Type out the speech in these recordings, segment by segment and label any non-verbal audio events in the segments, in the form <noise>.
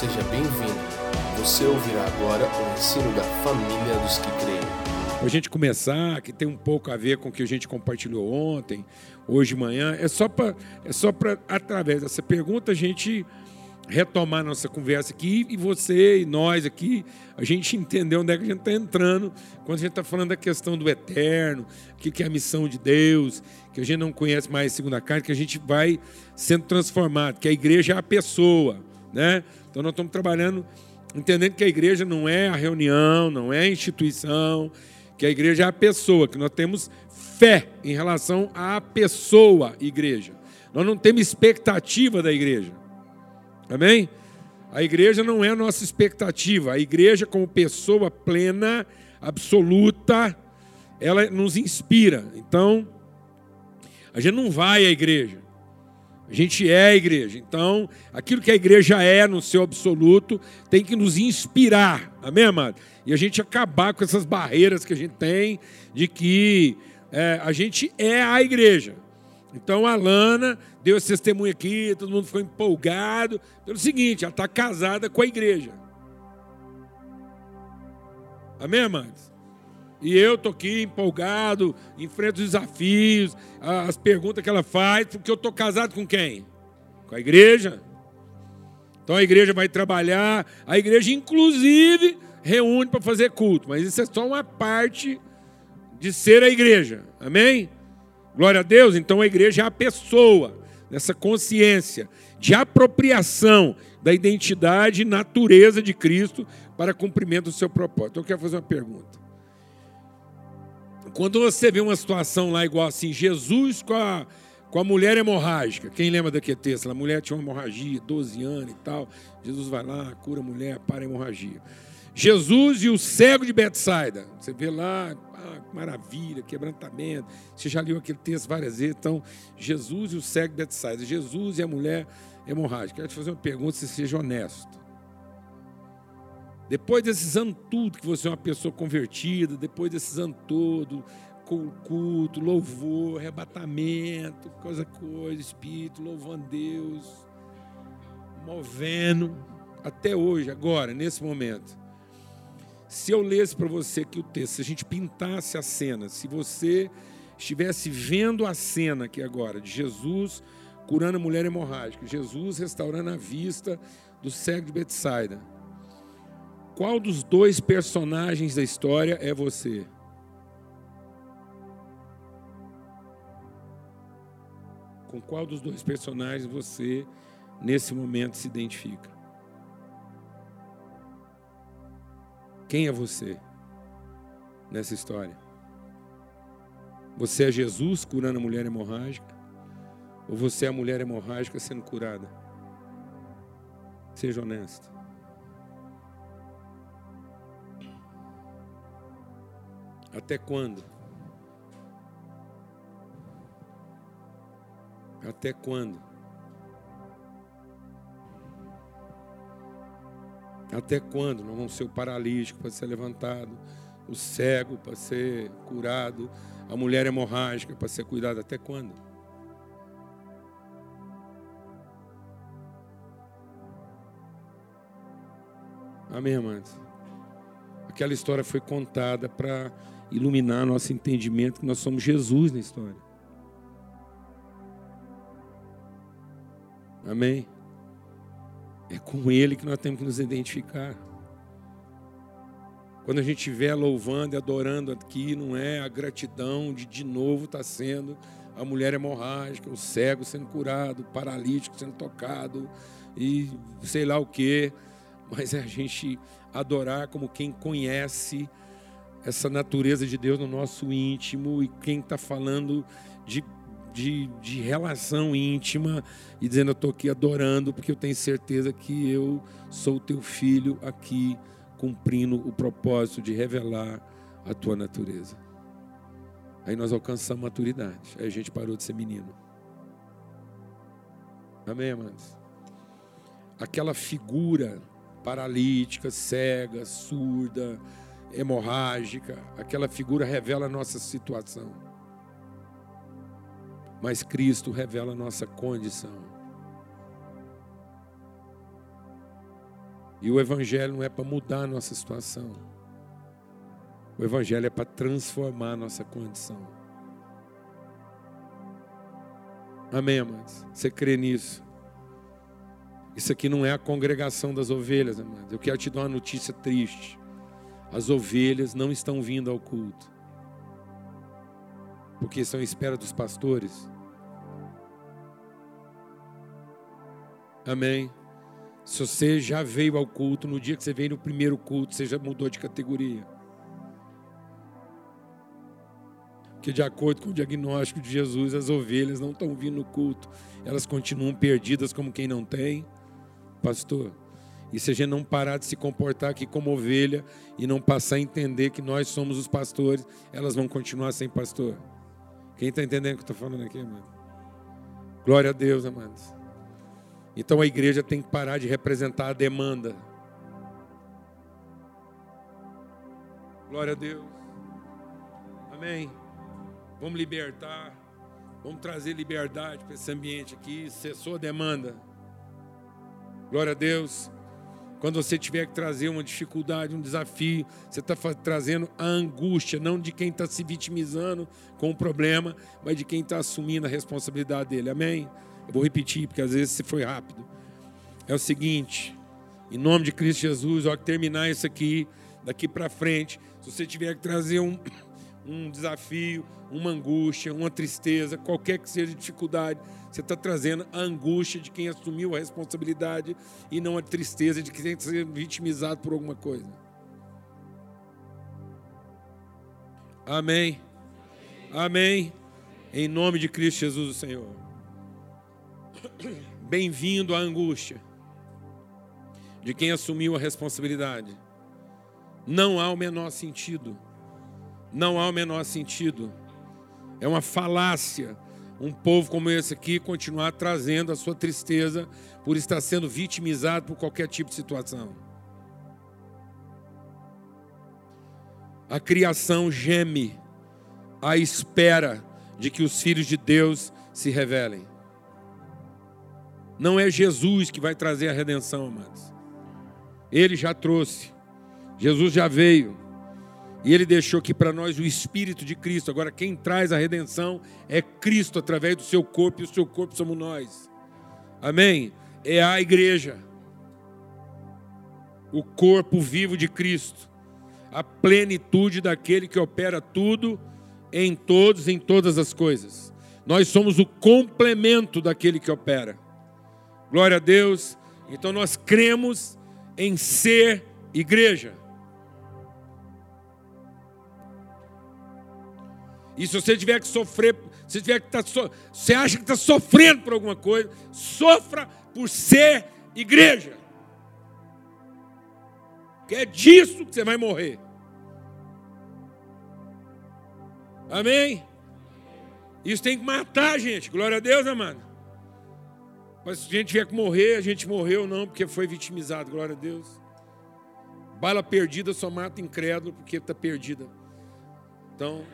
Seja bem-vindo. Você ouvirá agora o ensino da família dos que creem. Para a gente começar, que tem um pouco a ver com o que a gente compartilhou ontem, hoje de manhã, é só para, é só para através dessa pergunta, a gente retomar nossa conversa aqui e você e nós aqui, a gente entender onde é que a gente está entrando quando a gente está falando da questão do eterno, o que é a missão de Deus, que a gente não conhece mais segundo a carne, que a gente vai sendo transformado, que a igreja é a pessoa, né? Então nós estamos trabalhando, entendendo que a igreja não é a reunião, não é a instituição, que a igreja é a pessoa, que nós temos fé em relação à pessoa igreja. Nós não temos expectativa da igreja. Amém? A igreja não é a nossa expectativa. A igreja, como pessoa plena, absoluta, ela nos inspira. Então, a gente não vai à igreja. A gente é a igreja. Então, aquilo que a igreja é no seu absoluto tem que nos inspirar. Amém, amado? E a gente acabar com essas barreiras que a gente tem de que é, a gente é a igreja. Então a Lana deu esse testemunho aqui, todo mundo ficou empolgado. Pelo seguinte, ela está casada com a igreja. Amém, amados? E eu estou aqui empolgado, enfrento os desafios, as perguntas que ela faz, porque eu estou casado com quem? Com a igreja. Então a igreja vai trabalhar, a igreja, inclusive, reúne para fazer culto, mas isso é só uma parte de ser a igreja. Amém? Glória a Deus. Então a igreja é a pessoa, nessa consciência de apropriação da identidade e natureza de Cristo para cumprimento do seu propósito. Então eu quero fazer uma pergunta. Quando você vê uma situação lá igual assim, Jesus com a, com a mulher hemorrágica, quem lembra daquele texto? A mulher tinha uma hemorragia, 12 anos e tal. Jesus vai lá, cura a mulher, para a hemorragia. Jesus e o cego de Betsaida. Você vê lá, ah, maravilha, quebrantamento. Você já leu aquele texto várias vezes. Então, Jesus e o cego de Betsaida. Jesus e a mulher hemorrágica. Quero te fazer uma pergunta, se seja honesto. Depois desses anos tudo, que você é uma pessoa convertida, depois desses anos todo, culto, louvor, arrebatamento, coisa, coisa, espírito, louvando Deus, movendo, até hoje, agora, nesse momento. Se eu lesse para você aqui o texto, se a gente pintasse a cena, se você estivesse vendo a cena aqui agora, de Jesus curando a mulher hemorrágica, Jesus restaurando a vista do cego de Betsaida, qual dos dois personagens da história é você? Com qual dos dois personagens você, nesse momento, se identifica? Quem é você nessa história? Você é Jesus curando a mulher hemorrágica? Ou você é a mulher hemorrágica sendo curada? Seja honesto. Até quando? Até quando? Até quando nós vamos ser o paralítico para ser levantado, o cego para ser curado, a mulher hemorrágica para ser cuidada? Até quando? Amém, irmãs? Aquela história foi contada para iluminar nosso entendimento que nós somos Jesus na história. Amém? É com Ele que nós temos que nos identificar. Quando a gente estiver louvando e adorando aqui, não é a gratidão de de novo estar tá sendo a mulher hemorrágica, o cego sendo curado, o paralítico sendo tocado e sei lá o que, mas é a gente adorar como quem conhece essa natureza de Deus no nosso íntimo e quem está falando de, de, de, relação íntima e dizendo: Eu estou aqui adorando porque eu tenho certeza que eu sou teu filho aqui, cumprindo o propósito de revelar a tua natureza. Aí nós alcançamos maturidade, aí a gente parou de ser menino. Amém, amados? Aquela figura paralítica, cega, surda, hemorrágica, aquela figura revela a nossa situação. Mas Cristo revela a nossa condição. E o Evangelho não é para mudar a nossa situação. O Evangelho é para transformar a nossa condição. Amém, amados? Você crê nisso? Isso aqui não é a congregação das ovelhas, amados. Eu quero te dar uma notícia triste. As ovelhas não estão vindo ao culto. Porque estão à espera dos pastores. Amém. Se você já veio ao culto, no dia que você veio no primeiro culto, você já mudou de categoria. Porque, de acordo com o diagnóstico de Jesus, as ovelhas não estão vindo no culto, elas continuam perdidas como quem não tem. Pastor, e se a gente não parar de se comportar aqui como ovelha e não passar a entender que nós somos os pastores, elas vão continuar sem pastor. Quem está entendendo o que eu estou falando aqui, amado? Glória a Deus, amados. Então a igreja tem que parar de representar a demanda. Glória a Deus. Amém. Vamos libertar. Vamos trazer liberdade para esse ambiente aqui. Cessou a demanda. Glória a Deus. Quando você tiver que trazer uma dificuldade, um desafio, você está trazendo a angústia, não de quem está se vitimizando com o problema, mas de quem está assumindo a responsabilidade dele. Amém? Eu vou repetir, porque às vezes se foi rápido. É o seguinte, em nome de Cristo Jesus, ao terminar isso aqui, daqui para frente, se você tiver que trazer um, um desafio, uma angústia, uma tristeza, qualquer que seja a dificuldade, você está trazendo a angústia de quem assumiu a responsabilidade e não a tristeza de quem tem que ser vitimizado por alguma coisa. Amém. Amém. Em nome de Cristo Jesus, o Senhor. Bem-vindo à angústia de quem assumiu a responsabilidade. Não há o menor sentido. Não há o menor sentido. É uma falácia um povo como esse aqui continuar trazendo a sua tristeza por estar sendo vitimizado por qualquer tipo de situação. A criação geme à espera de que os filhos de Deus se revelem. Não é Jesus que vai trazer a redenção, amados. Ele já trouxe. Jesus já veio. E ele deixou aqui para nós o Espírito de Cristo. Agora, quem traz a redenção é Cristo através do seu corpo, e o seu corpo somos nós. Amém? É a igreja. O corpo vivo de Cristo. A plenitude daquele que opera tudo em todos, em todas as coisas. Nós somos o complemento daquele que opera. Glória a Deus. Então nós cremos em ser igreja. E se você tiver que sofrer, se tiver que tá você acha que está sofrendo por alguma coisa, sofra por ser igreja. Que é disso que você vai morrer. Amém? Isso tem que matar, gente. Glória a Deus, amado. Mas se a gente tiver que morrer, a gente morreu não, porque foi vitimizado, glória a Deus. Bala perdida só mata incrédulo porque está perdida. Então,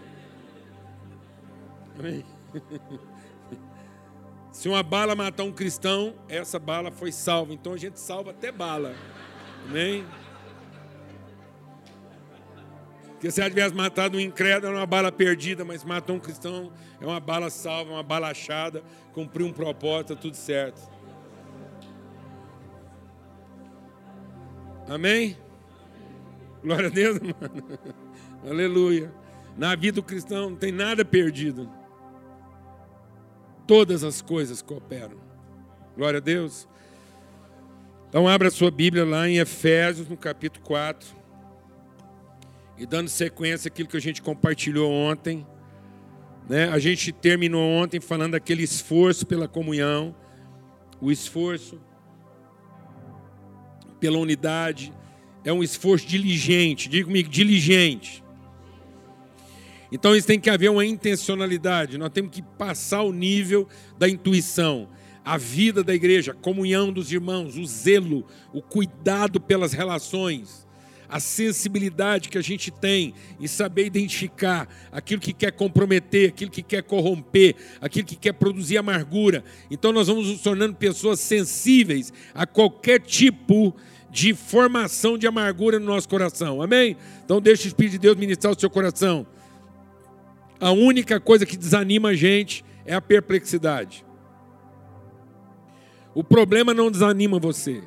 amém. Se uma bala matar um cristão, essa bala foi salva. Então a gente salva até bala. Amém? Porque se ela tivesse matado um incrédulo, é uma bala perdida, mas matou um cristão, é uma bala salva, uma bala achada, cumpriu um propósito, tá tudo certo. Amém? Glória a Deus, <laughs> mano. Aleluia. Na vida do cristão não tem nada perdido. Todas as coisas cooperam. Glória a Deus. Então abra sua Bíblia lá em Efésios, no capítulo 4. E dando sequência àquilo que a gente compartilhou ontem, né? a gente terminou ontem falando daquele esforço pela comunhão, o esforço pela unidade, é um esforço diligente, diga comigo, diligente. Então isso tem que haver uma intencionalidade, nós temos que passar o nível da intuição. A vida da igreja, a comunhão dos irmãos, o zelo, o cuidado pelas relações a sensibilidade que a gente tem em saber identificar aquilo que quer comprometer, aquilo que quer corromper, aquilo que quer produzir amargura. Então nós vamos nos tornando pessoas sensíveis a qualquer tipo de formação de amargura no nosso coração. Amém? Então deixa o Espírito de Deus ministrar o seu coração. A única coisa que desanima a gente é a perplexidade. O problema não desanima você.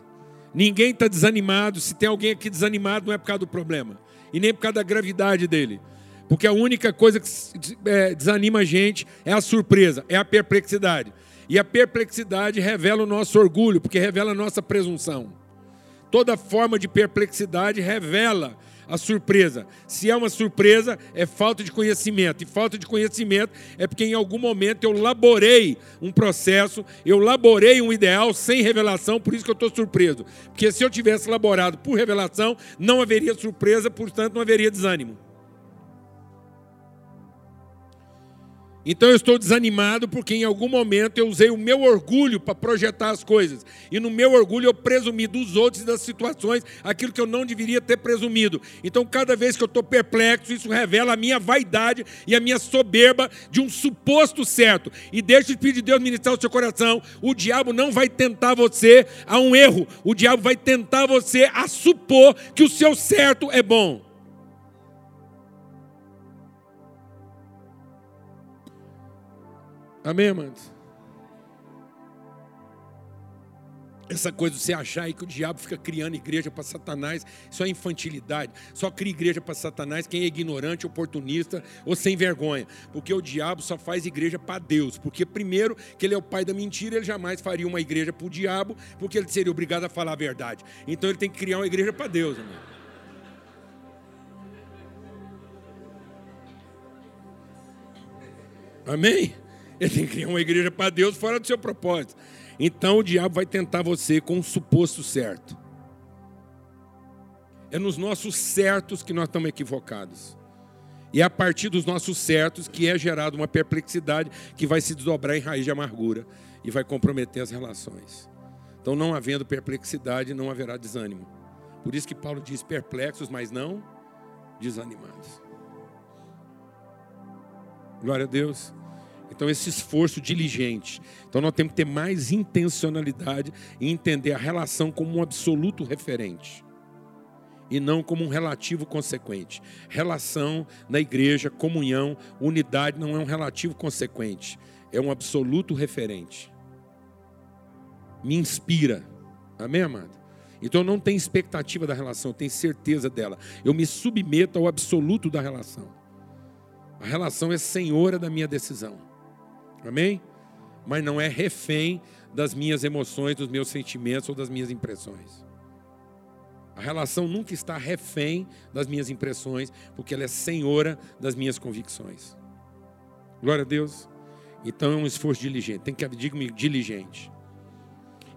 Ninguém está desanimado. Se tem alguém aqui desanimado, não é por causa do problema. E nem por causa da gravidade dele. Porque a única coisa que é, desanima a gente é a surpresa, é a perplexidade. E a perplexidade revela o nosso orgulho, porque revela a nossa presunção. Toda forma de perplexidade revela a surpresa. Se é uma surpresa, é falta de conhecimento. E falta de conhecimento é porque em algum momento eu laborei um processo, eu laborei um ideal sem revelação, por isso que eu estou surpreso. Porque se eu tivesse laborado por revelação, não haveria surpresa, portanto não haveria desânimo. Então eu estou desanimado porque em algum momento eu usei o meu orgulho para projetar as coisas. E no meu orgulho eu presumi dos outros e das situações aquilo que eu não deveria ter presumido. Então cada vez que eu estou perplexo, isso revela a minha vaidade e a minha soberba de um suposto certo. E deixa o Espírito de Deus ministrar o seu coração. O diabo não vai tentar você a um erro. O diabo vai tentar você a supor que o seu certo é bom. Amém, amados? Essa coisa de você achar que o diabo fica criando igreja para Satanás, isso é infantilidade. Só cria igreja para Satanás quem é ignorante, oportunista ou sem vergonha. Porque o diabo só faz igreja para Deus. Porque, primeiro, que ele é o pai da mentira, ele jamais faria uma igreja para o diabo, porque ele seria obrigado a falar a verdade. Então ele tem que criar uma igreja para Deus, amém? Amém? Ele tem que criar uma igreja para Deus fora do seu propósito. Então o diabo vai tentar você com um suposto certo. É nos nossos certos que nós estamos equivocados. E é a partir dos nossos certos que é gerada uma perplexidade que vai se desdobrar em raiz de amargura e vai comprometer as relações. Então, não havendo perplexidade, não haverá desânimo. Por isso que Paulo diz perplexos, mas não desanimados. Glória a Deus. Então, esse esforço diligente. Então, nós temos que ter mais intencionalidade e entender a relação como um absoluto referente e não como um relativo consequente. Relação na igreja, comunhão, unidade não é um relativo consequente, é um absoluto referente. Me inspira. Amém, amado? Então eu não tenho expectativa da relação, eu tenho certeza dela. Eu me submeto ao absoluto da relação. A relação é senhora da minha decisão. Amém? Mas não é refém das minhas emoções, dos meus sentimentos ou das minhas impressões. A relação nunca está refém das minhas impressões, porque ela é senhora das minhas convicções. Glória a Deus. Então é um esforço diligente. Tem que diga-me diligente.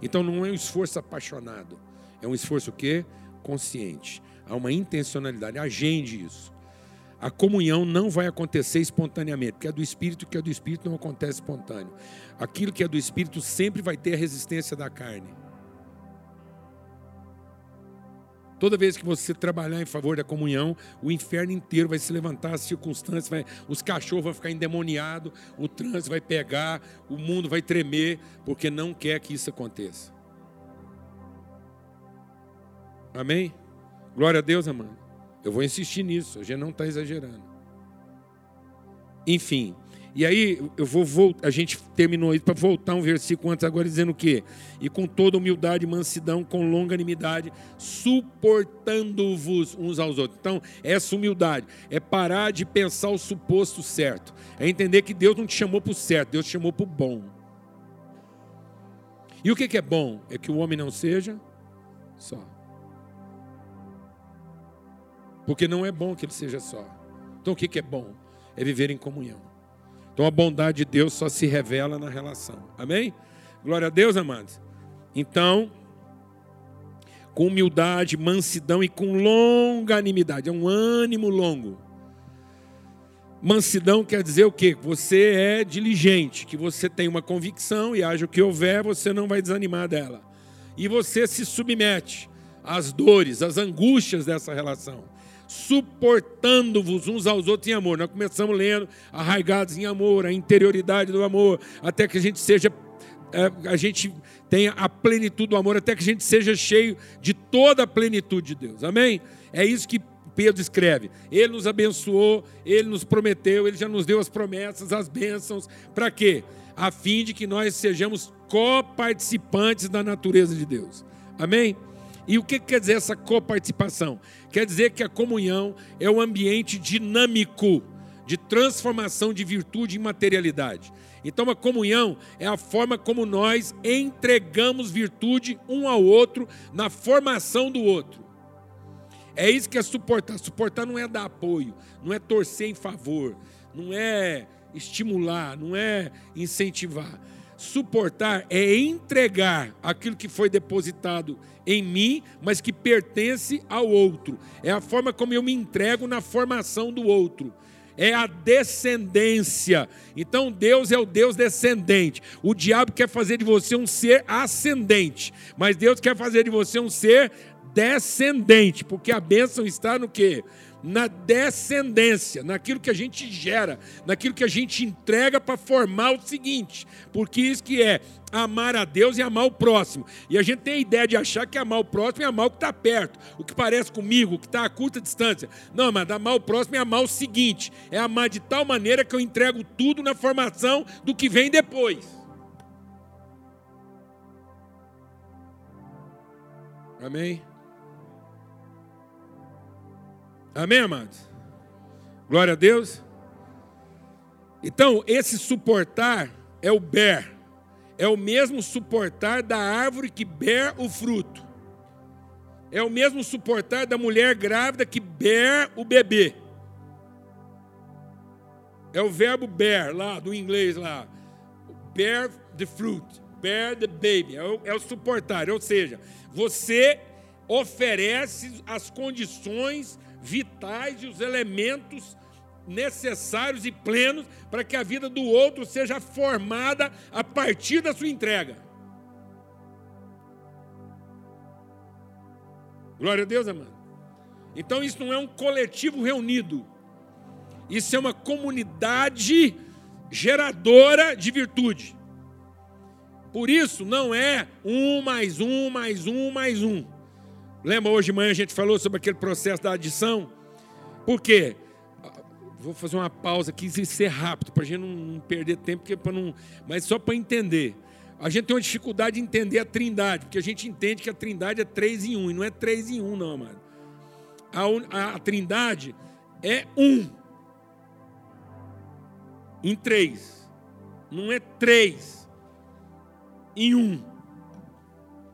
Então não é um esforço apaixonado, é um esforço o quê? Consciente. Há uma intencionalidade. Agende isso. A comunhão não vai acontecer espontaneamente, porque é do Espírito, que é do Espírito não acontece espontâneo. Aquilo que é do Espírito sempre vai ter a resistência da carne. Toda vez que você trabalhar em favor da comunhão, o inferno inteiro vai se levantar, as circunstâncias, vai, os cachorros vão ficar endemoniados, o trânsito vai pegar, o mundo vai tremer, porque não quer que isso aconteça. Amém? Glória a Deus, amado. Eu vou insistir nisso, a gente não está exagerando. Enfim, e aí eu vou voltar, a gente terminou isso para voltar um versículo antes agora dizendo o quê? E com toda humildade, mansidão, com longanimidade, suportando-vos uns aos outros. Então, essa humildade é parar de pensar o suposto certo. É entender que Deus não te chamou para o certo, Deus te chamou para o bom. E o que é bom? É que o homem não seja só. Porque não é bom que ele seja só. Então o que é bom? É viver em comunhão. Então a bondade de Deus só se revela na relação. Amém? Glória a Deus, amados. Então, com humildade, mansidão e com longanimidade. É um ânimo longo. Mansidão quer dizer o quê? Você é diligente, que você tem uma convicção e haja o que houver, você não vai desanimar dela. E você se submete às dores, às angústias dessa relação suportando-vos uns aos outros em amor. Nós começamos lendo arraigados em amor, a interioridade do amor, até que a gente seja é, a gente tenha a plenitude do amor, até que a gente seja cheio de toda a plenitude de Deus. Amém? É isso que Pedro escreve. Ele nos abençoou, ele nos prometeu, ele já nos deu as promessas, as bênçãos. Para quê? A fim de que nós sejamos coparticipantes da natureza de Deus. Amém? E o que quer dizer essa coparticipação? Quer dizer que a comunhão é um ambiente dinâmico de transformação de virtude em materialidade. Então, a comunhão é a forma como nós entregamos virtude um ao outro na formação do outro. É isso que é suportar. Suportar não é dar apoio, não é torcer em favor, não é estimular, não é incentivar. Suportar é entregar aquilo que foi depositado em mim, mas que pertence ao outro. É a forma como eu me entrego na formação do outro é a descendência. Então Deus é o Deus descendente. O diabo quer fazer de você um ser ascendente, mas Deus quer fazer de você um ser descendente, porque a bênção está no que? Na descendência, naquilo que a gente gera, naquilo que a gente entrega para formar o seguinte, porque isso que é amar a Deus e amar o próximo. E a gente tem a ideia de achar que amar o próximo é amar o que está perto, o que parece comigo, o que está a curta distância. Não, mas amar o próximo é amar o seguinte: é amar de tal maneira que eu entrego tudo na formação do que vem depois. Amém? Amém, amados? Glória a Deus. Então, esse suportar é o ber é o mesmo suportar da árvore que ber o fruto. É o mesmo suportar da mulher grávida que ber o bebê. É o verbo bear lá do inglês lá. Bear the fruit, bear the baby. É o, é o suportar, ou seja, você oferece as condições vitais e os elementos necessários e plenos para que a vida do outro seja formada a partir da sua entrega. Glória a Deus, amado. Então isso não é um coletivo reunido. Isso é uma comunidade geradora de virtude. Por isso não é um mais um mais um mais um. Lembra hoje de manhã a gente falou sobre aquele processo da adição? Por quê? Vou fazer uma pausa aqui e ser rápido, para a gente não perder tempo, porque para não, mas só para entender. A gente tem uma dificuldade de entender a trindade, porque a gente entende que a trindade é três em um, e não é três em um, não, amado. A, a, a trindade é um em três, não é três em um.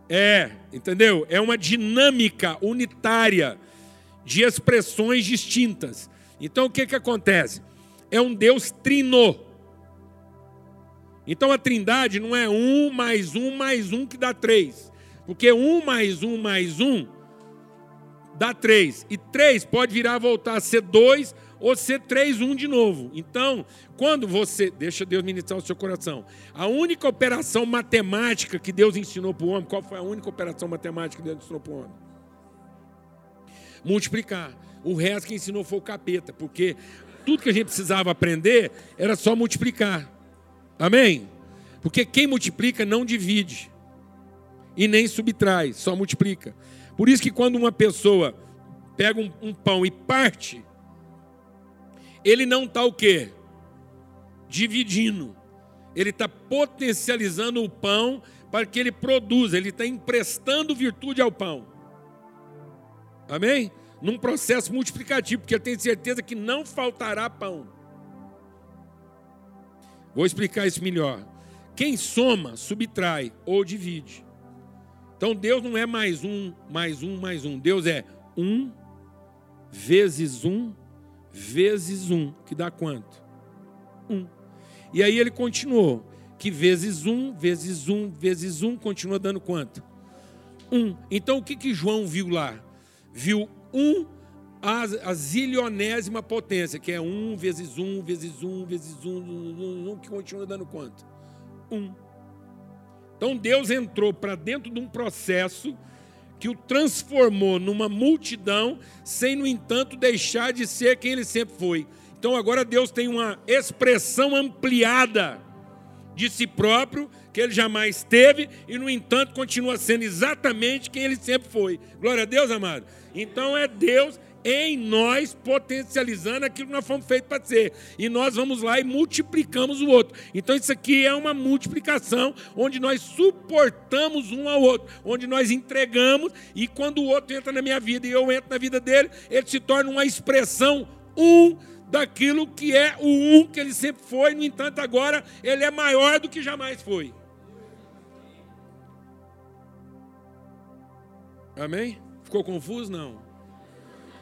É, entendeu? É uma dinâmica unitária de expressões distintas. Então o que, que acontece? É um Deus trino. Então a trindade não é um mais um mais um que dá três. Porque um mais um mais um dá três. E três pode virar voltar a ser dois ou ser três, um de novo. Então, quando você. Deixa Deus ministrar o seu coração. A única operação matemática que Deus ensinou para o homem, qual foi a única operação matemática que Deus ensinou para o homem? Multiplicar. O resto que ensinou foi o capeta, porque tudo que a gente precisava aprender era só multiplicar. Amém? Porque quem multiplica não divide e nem subtrai, só multiplica. Por isso que quando uma pessoa pega um, um pão e parte, ele não está o quê? Dividindo. Ele está potencializando o pão para que ele produza, ele está emprestando virtude ao pão. Amém? num processo multiplicativo, porque eu tenho certeza que não faltará pão. Vou explicar isso melhor. Quem soma, subtrai ou divide. Então Deus não é mais um, mais um, mais um. Deus é um vezes um vezes um, que dá quanto? Um. E aí ele continuou, que vezes um, vezes um, vezes um, continua dando quanto? Um. Então o que, que João viu lá? Viu um a, a zilionésima potência, que é um vezes um, vezes um, vezes um, um, um que continua dando quanto? Um. Então Deus entrou para dentro de um processo que o transformou numa multidão, sem, no entanto, deixar de ser quem ele sempre foi. Então agora Deus tem uma expressão ampliada de si próprio que ele jamais teve e, no entanto, continua sendo exatamente quem ele sempre foi. Glória a Deus, amado. Então é Deus em nós potencializando aquilo que nós fomos feitos para ser. E nós vamos lá e multiplicamos o outro. Então isso aqui é uma multiplicação onde nós suportamos um ao outro, onde nós entregamos e quando o outro entra na minha vida e eu entro na vida dele, ele se torna uma expressão um daquilo que é o um que ele sempre foi, no entanto, agora ele é maior do que jamais foi. Amém? Ficou confuso? Não.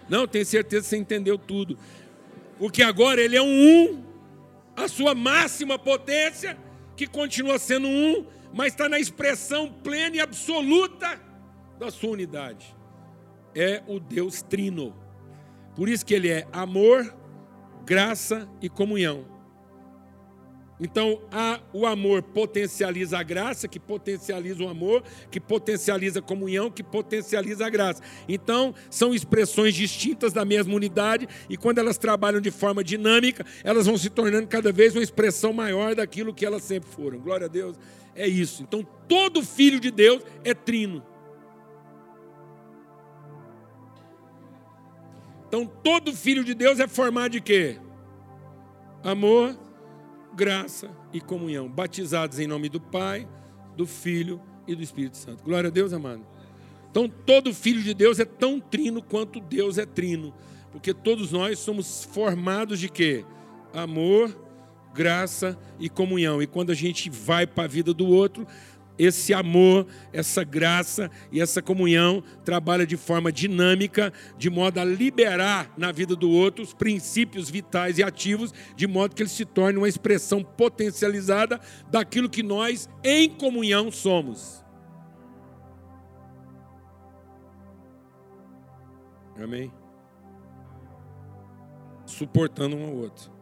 Não, tenho certeza que você entendeu tudo. Porque agora ele é um um, a sua máxima potência, que continua sendo um, mas está na expressão plena e absoluta da sua unidade. É o Deus Trino. Por isso que ele é amor, graça e comunhão. Então, a, o amor potencializa a graça, que potencializa o amor, que potencializa a comunhão, que potencializa a graça. Então, são expressões distintas da mesma unidade, e quando elas trabalham de forma dinâmica, elas vão se tornando cada vez uma expressão maior daquilo que elas sempre foram. Glória a Deus. É isso. Então, todo filho de Deus é trino. Então, todo filho de Deus é formado de quê? Amor, graça e comunhão. Batizados em nome do Pai, do Filho e do Espírito Santo. Glória a Deus, amado. Então, todo filho de Deus é tão trino quanto Deus é trino. Porque todos nós somos formados de quê? Amor, graça e comunhão. E quando a gente vai para a vida do outro, esse amor, essa graça e essa comunhão trabalha de forma dinâmica, de modo a liberar na vida do outro os princípios vitais e ativos, de modo que ele se torne uma expressão potencializada daquilo que nós, em comunhão, somos. Amém? Suportando um ao outro.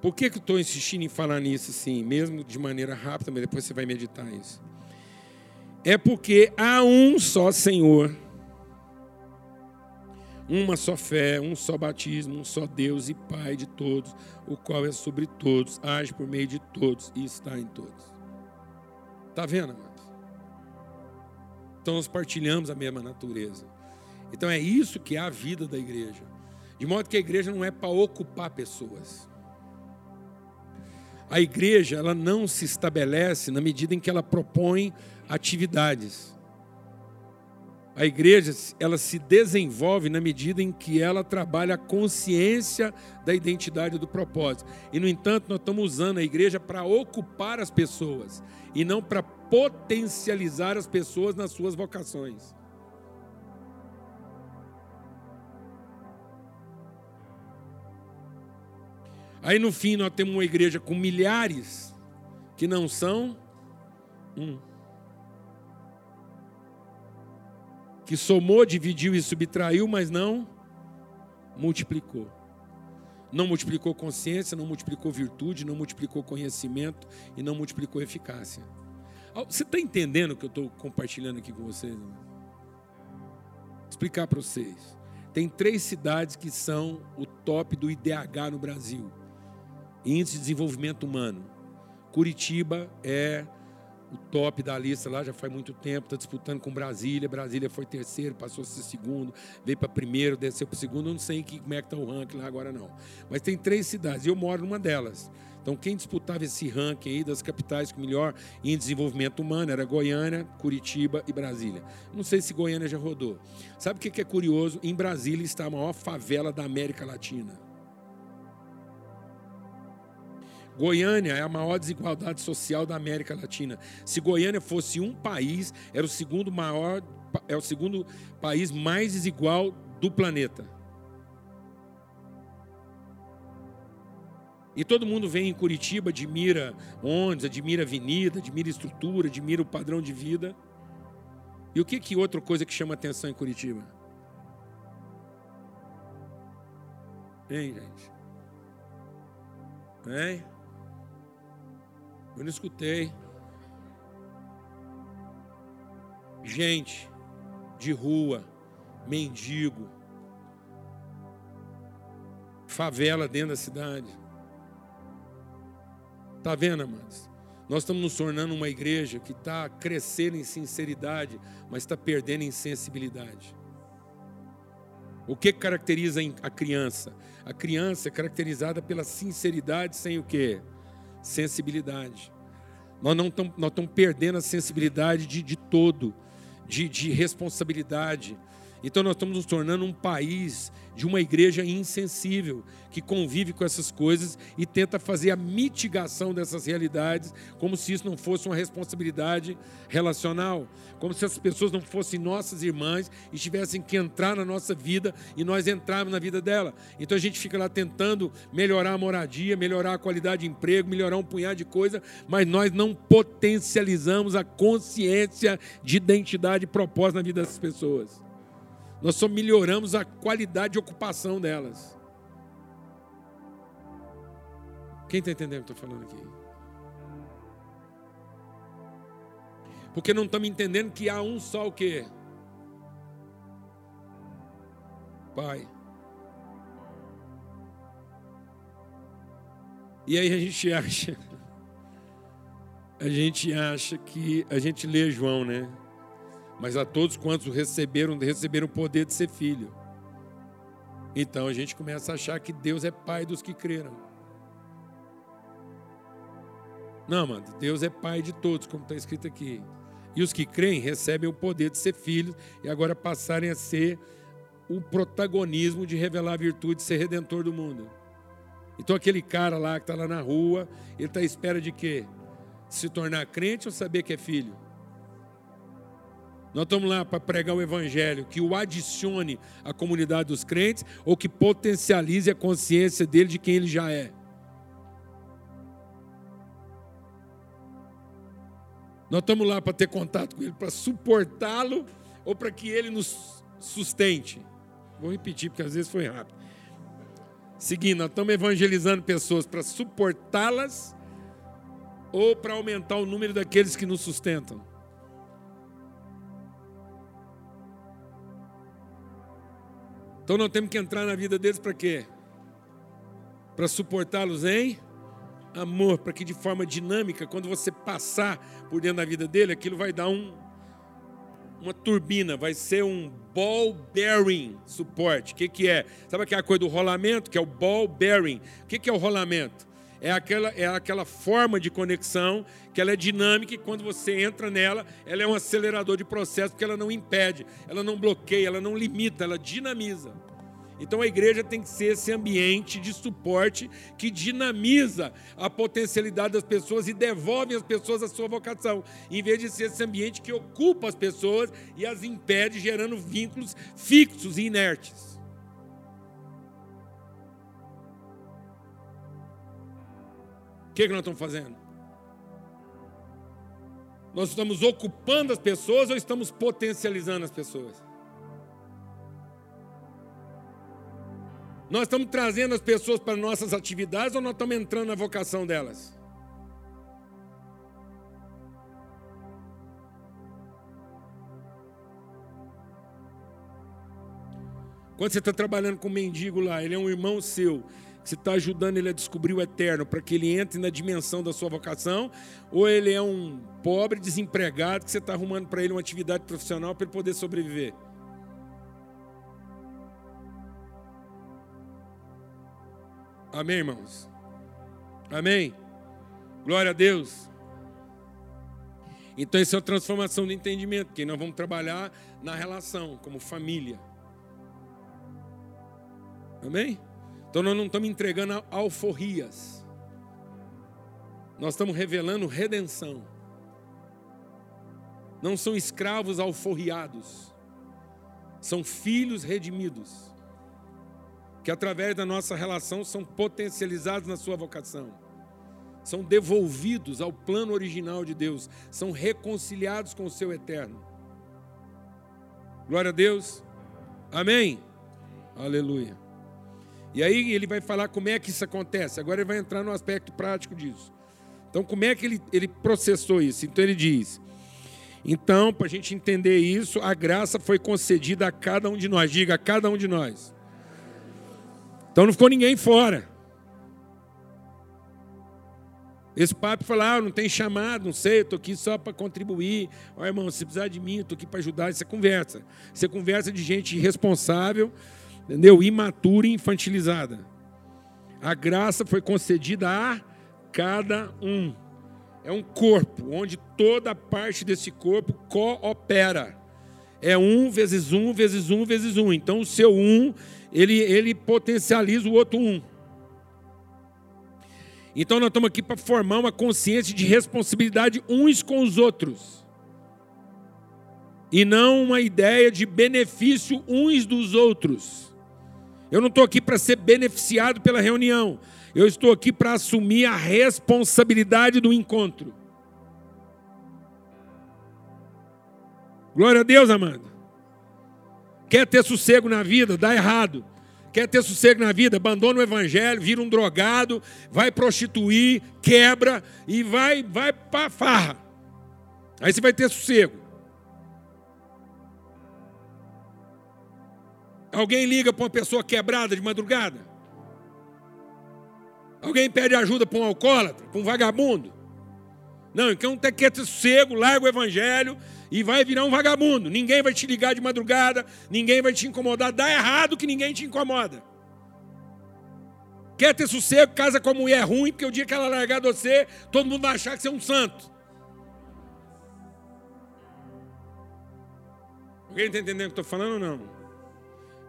Por que, que eu estou insistindo em falar nisso assim, mesmo de maneira rápida, mas depois você vai meditar isso? É porque há um só Senhor, uma só fé, um só batismo, um só Deus e Pai de todos, o qual é sobre todos, age por meio de todos e está em todos. Está vendo, amados? Então nós partilhamos a mesma natureza. Então é isso que é a vida da igreja. De modo que a igreja não é para ocupar pessoas. A igreja, ela não se estabelece na medida em que ela propõe atividades. A igreja, ela se desenvolve na medida em que ela trabalha a consciência da identidade do propósito. E, no entanto, nós estamos usando a igreja para ocupar as pessoas e não para potencializar as pessoas nas suas vocações. Aí no fim nós temos uma igreja com milhares que não são um. Que somou, dividiu e subtraiu, mas não multiplicou. Não multiplicou consciência, não multiplicou virtude, não multiplicou conhecimento e não multiplicou eficácia. Você está entendendo o que eu estou compartilhando aqui com vocês? Vou explicar para vocês. Tem três cidades que são o top do IDH no Brasil Índice de Desenvolvimento Humano. Curitiba é o top da lista lá já faz muito tempo, está disputando com Brasília. Brasília foi terceiro, passou a ser segundo, veio para primeiro, desceu para segundo. Eu não sei como é que está o ranking lá agora, não. Mas tem três cidades, e eu moro numa delas. Então, quem disputava esse ranking aí das capitais com melhor em desenvolvimento humano era Goiânia, Curitiba e Brasília. Não sei se Goiânia já rodou. Sabe o que é curioso? Em Brasília está a maior favela da América Latina. Goiânia é a maior desigualdade social da América Latina. Se Goiânia fosse um país, era o segundo maior, é o segundo país mais desigual do planeta. E todo mundo vem em Curitiba, admira ônibus, admira avenida, admira estrutura, admira o padrão de vida. E o que que outra coisa que chama atenção em Curitiba? Hein, gente? Hein? Eu não escutei. Gente de rua, mendigo, favela dentro da cidade. Tá vendo, amados? Nós estamos nos tornando uma igreja que está crescendo em sinceridade, mas está perdendo em sensibilidade. O que caracteriza a criança? A criança é caracterizada pela sinceridade sem o quê? Sensibilidade. Nós não estamos, perdendo a sensibilidade de, de todo, de, de responsabilidade. Então nós estamos nos tornando um país de uma igreja insensível, que convive com essas coisas e tenta fazer a mitigação dessas realidades, como se isso não fosse uma responsabilidade relacional, como se as pessoas não fossem nossas irmãs e tivessem que entrar na nossa vida e nós entrarmos na vida dela. Então a gente fica lá tentando melhorar a moradia, melhorar a qualidade de emprego, melhorar um punhado de coisa, mas nós não potencializamos a consciência de identidade e propósito na vida dessas pessoas nós só melhoramos a qualidade de ocupação delas. Quem está entendendo o que eu estou falando aqui? Porque não estamos entendendo que há um só o quê? Pai. E aí a gente acha, <laughs> a gente acha que a gente lê João, né? Mas a todos quantos receberam, receberam o poder de ser filho. Então a gente começa a achar que Deus é pai dos que creram. Não, mano, Deus é pai de todos, como está escrito aqui. E os que creem recebem o poder de ser filhos e agora passarem a ser o protagonismo de revelar a virtude de ser redentor do mundo. Então aquele cara lá que está lá na rua, ele está à espera de quê? Se tornar crente ou saber que é filho? Nós estamos lá para pregar o Evangelho que o adicione à comunidade dos crentes ou que potencialize a consciência dele de quem ele já é. Nós estamos lá para ter contato com ele, para suportá-lo ou para que ele nos sustente. Vou repetir porque às vezes foi rápido. Seguindo, nós estamos evangelizando pessoas para suportá-las ou para aumentar o número daqueles que nos sustentam. Então nós temos que entrar na vida deles para quê? Para suportá-los em amor, para que de forma dinâmica, quando você passar por dentro da vida dele, aquilo vai dar um, uma turbina, vai ser um ball bearing suporte. O que, que é? Sabe aquela coisa do rolamento, que é o ball bearing? O que, que é o rolamento? É aquela, é aquela forma de conexão que ela é dinâmica e quando você entra nela, ela é um acelerador de processo, porque ela não impede, ela não bloqueia, ela não limita, ela dinamiza. Então a igreja tem que ser esse ambiente de suporte que dinamiza a potencialidade das pessoas e devolve às pessoas a sua vocação, em vez de ser esse ambiente que ocupa as pessoas e as impede, gerando vínculos fixos e inertes. O que, que nós estamos fazendo? Nós estamos ocupando as pessoas ou estamos potencializando as pessoas? Nós estamos trazendo as pessoas para nossas atividades ou nós estamos entrando na vocação delas? Quando você está trabalhando com um mendigo lá, ele é um irmão seu, você está ajudando ele a descobrir o eterno para que ele entre na dimensão da sua vocação, ou ele é um pobre desempregado que você está arrumando para ele uma atividade profissional para ele poder sobreviver? Amém, irmãos? Amém? Glória a Deus. Então, isso é a transformação do entendimento, que nós vamos trabalhar na relação, como família. Amém? Então nós não estamos entregando alforrias. Nós estamos revelando redenção. Não são escravos alforriados. São filhos redimidos. Que através da nossa relação são potencializados na sua vocação. São devolvidos ao plano original de Deus. São reconciliados com o seu eterno. Glória a Deus. Amém. Aleluia. E aí ele vai falar como é que isso acontece. Agora ele vai entrar no aspecto prático disso. Então, como é que ele, ele processou isso? Então, ele diz: então, para a gente entender isso, a graça foi concedida a cada um de nós. Diga, a cada um de nós. Então, não ficou ninguém fora. Esse papo falar, ah, não tem chamado, não sei, eu estou aqui só para contribuir. Ó, irmão, se precisar de mim, eu estou aqui para ajudar. Isso é conversa. Isso é conversa de gente irresponsável, entendeu? Imatura e infantilizada. A graça foi concedida a cada um. É um corpo, onde toda parte desse corpo coopera. É um vezes um, vezes um, vezes um. Então o seu um, ele, ele potencializa o outro um. Então nós estamos aqui para formar uma consciência de responsabilidade uns com os outros. E não uma ideia de benefício uns dos outros. Eu não estou aqui para ser beneficiado pela reunião. Eu estou aqui para assumir a responsabilidade do encontro. Glória a Deus, amado. Quer ter sossego na vida? Dá errado. Quer ter sossego na vida? Abandona o evangelho, vira um drogado, vai prostituir, quebra e vai, vai para farra. Aí você vai ter sossego. Alguém liga para uma pessoa quebrada de madrugada? Alguém pede ajuda para um alcoólatra, para um vagabundo? Não, então tem que ter sossego, larga o evangelho e vai virar um vagabundo. Ninguém vai te ligar de madrugada, ninguém vai te incomodar. Dá errado que ninguém te incomoda. Quer ter sossego, casa com a mulher ruim, porque o dia que ela largar de você, todo mundo vai achar que você é um santo. Alguém está entendendo o que eu estou falando ou não?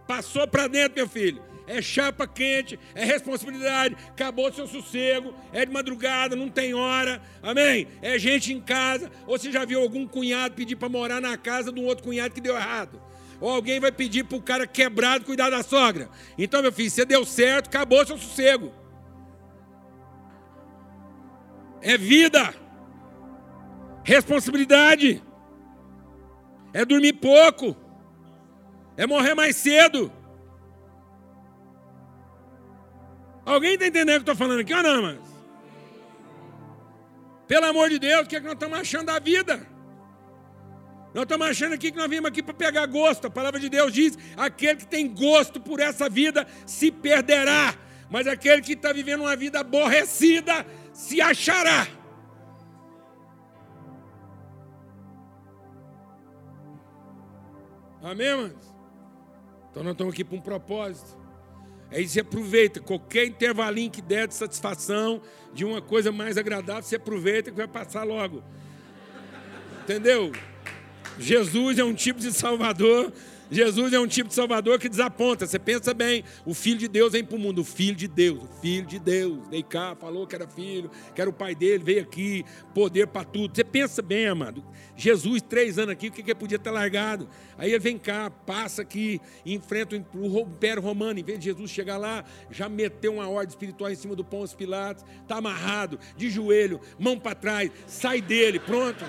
Passou para dentro, meu filho é chapa quente, é responsabilidade, acabou seu sossego, é de madrugada, não tem hora, amém? É gente em casa, ou você já viu algum cunhado pedir para morar na casa de um outro cunhado que deu errado? Ou alguém vai pedir para o cara quebrado cuidar da sogra? Então, meu filho, você deu certo, acabou seu sossego. É vida, responsabilidade, é dormir pouco, é morrer mais cedo. Alguém está entendendo o que eu estou falando aqui ou não, mas? Pelo amor de Deus, o que, é que nós estamos achando da vida? Nós estamos achando aqui que nós viemos aqui para pegar gosto. A palavra de Deus diz: aquele que tem gosto por essa vida se perderá, mas aquele que está vivendo uma vida aborrecida se achará. Amém, irmãos? Então nós estamos aqui para um propósito. Aí você aproveita, qualquer intervalinho que der de satisfação, de uma coisa mais agradável, você aproveita que vai passar logo. Entendeu? Jesus é um tipo de salvador Jesus é um tipo de salvador que desaponta. Você pensa bem, o Filho de Deus vem para o mundo, o Filho de Deus, o Filho de Deus, veio cá, falou que era filho, que era o pai dele, veio aqui, poder para tudo. Você pensa bem, amado. Jesus, três anos aqui, o que, que ele podia ter largado? Aí ele vem cá, passa aqui, enfrenta o Império Romano, em vez de Jesus chegar lá, já meteu uma ordem espiritual em cima do Pôncio Pilatos, está amarrado, de joelho, mão para trás, sai dele, pronto.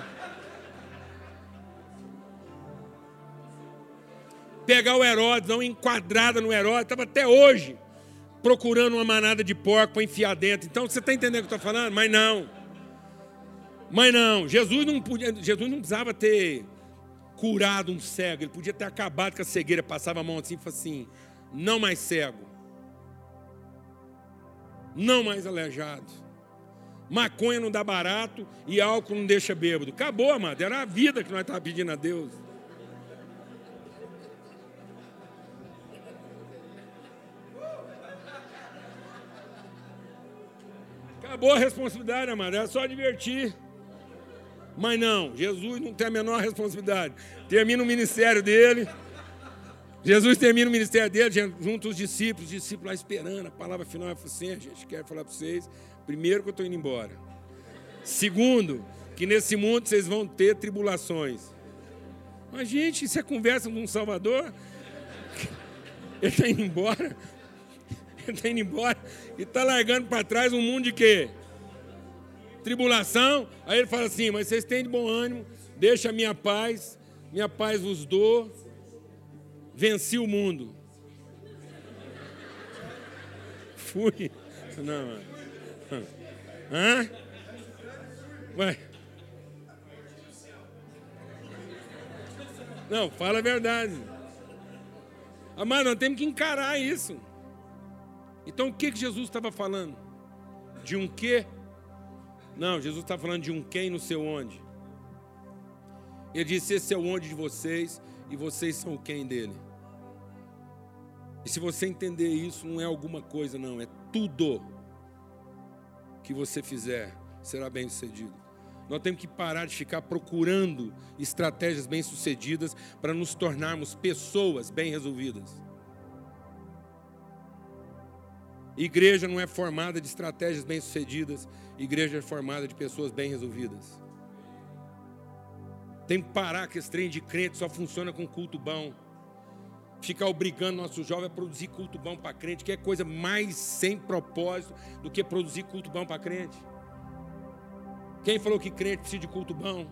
Pegar o Herodes, dar uma enquadrada no Herodes, estava até hoje procurando uma manada de porco para enfiar dentro. Então você está entendendo o que eu estou falando? Mas não. Mas não, Jesus não podia, Jesus não precisava ter curado um cego, ele podia ter acabado com a cegueira, passava a mão assim e falava assim: não mais cego, não mais aleijado. Maconha não dá barato e álcool não deixa bêbado. Acabou, amado. Era a vida que nós estávamos pedindo a Deus. Acabou a responsabilidade, amado. Era só divertir. Mas não, Jesus não tem a menor responsabilidade. Termina o ministério dele. Jesus termina o ministério dele, junto os discípulos, os discípulos lá esperando. A palavra final é assim: a gente quer falar para vocês. Primeiro, que eu estou indo embora. Segundo, que nesse mundo vocês vão ter tribulações. Mas, gente, isso é conversa com um Salvador? <laughs> Ele está indo embora está <laughs> indo embora e está largando para trás um mundo de quê? Tribulação. Aí ele fala assim: Mas vocês têm de bom ânimo, deixa a minha paz, minha paz vos dou, venci o mundo. <laughs> Fui. Não, mano. Hã? Ué. Não, fala a verdade. Amado, nós temos que encarar isso. Então o que, que Jesus estava falando? De um quê? Não, Jesus está falando de um quem no seu onde. Ele disse: Esse é o onde de vocês e vocês são o quem dele. E se você entender isso, não é alguma coisa, não, é tudo que você fizer será bem sucedido. Nós temos que parar de ficar procurando estratégias bem-sucedidas para nos tornarmos pessoas bem resolvidas. Igreja não é formada de estratégias bem-sucedidas, igreja é formada de pessoas bem resolvidas. Tem que parar que esse trem de crente só funciona com culto bom. Ficar obrigando nosso jovem a produzir culto bom para crente, que é coisa mais sem propósito do que produzir culto bom para crente. Quem falou que crente precisa de culto bom?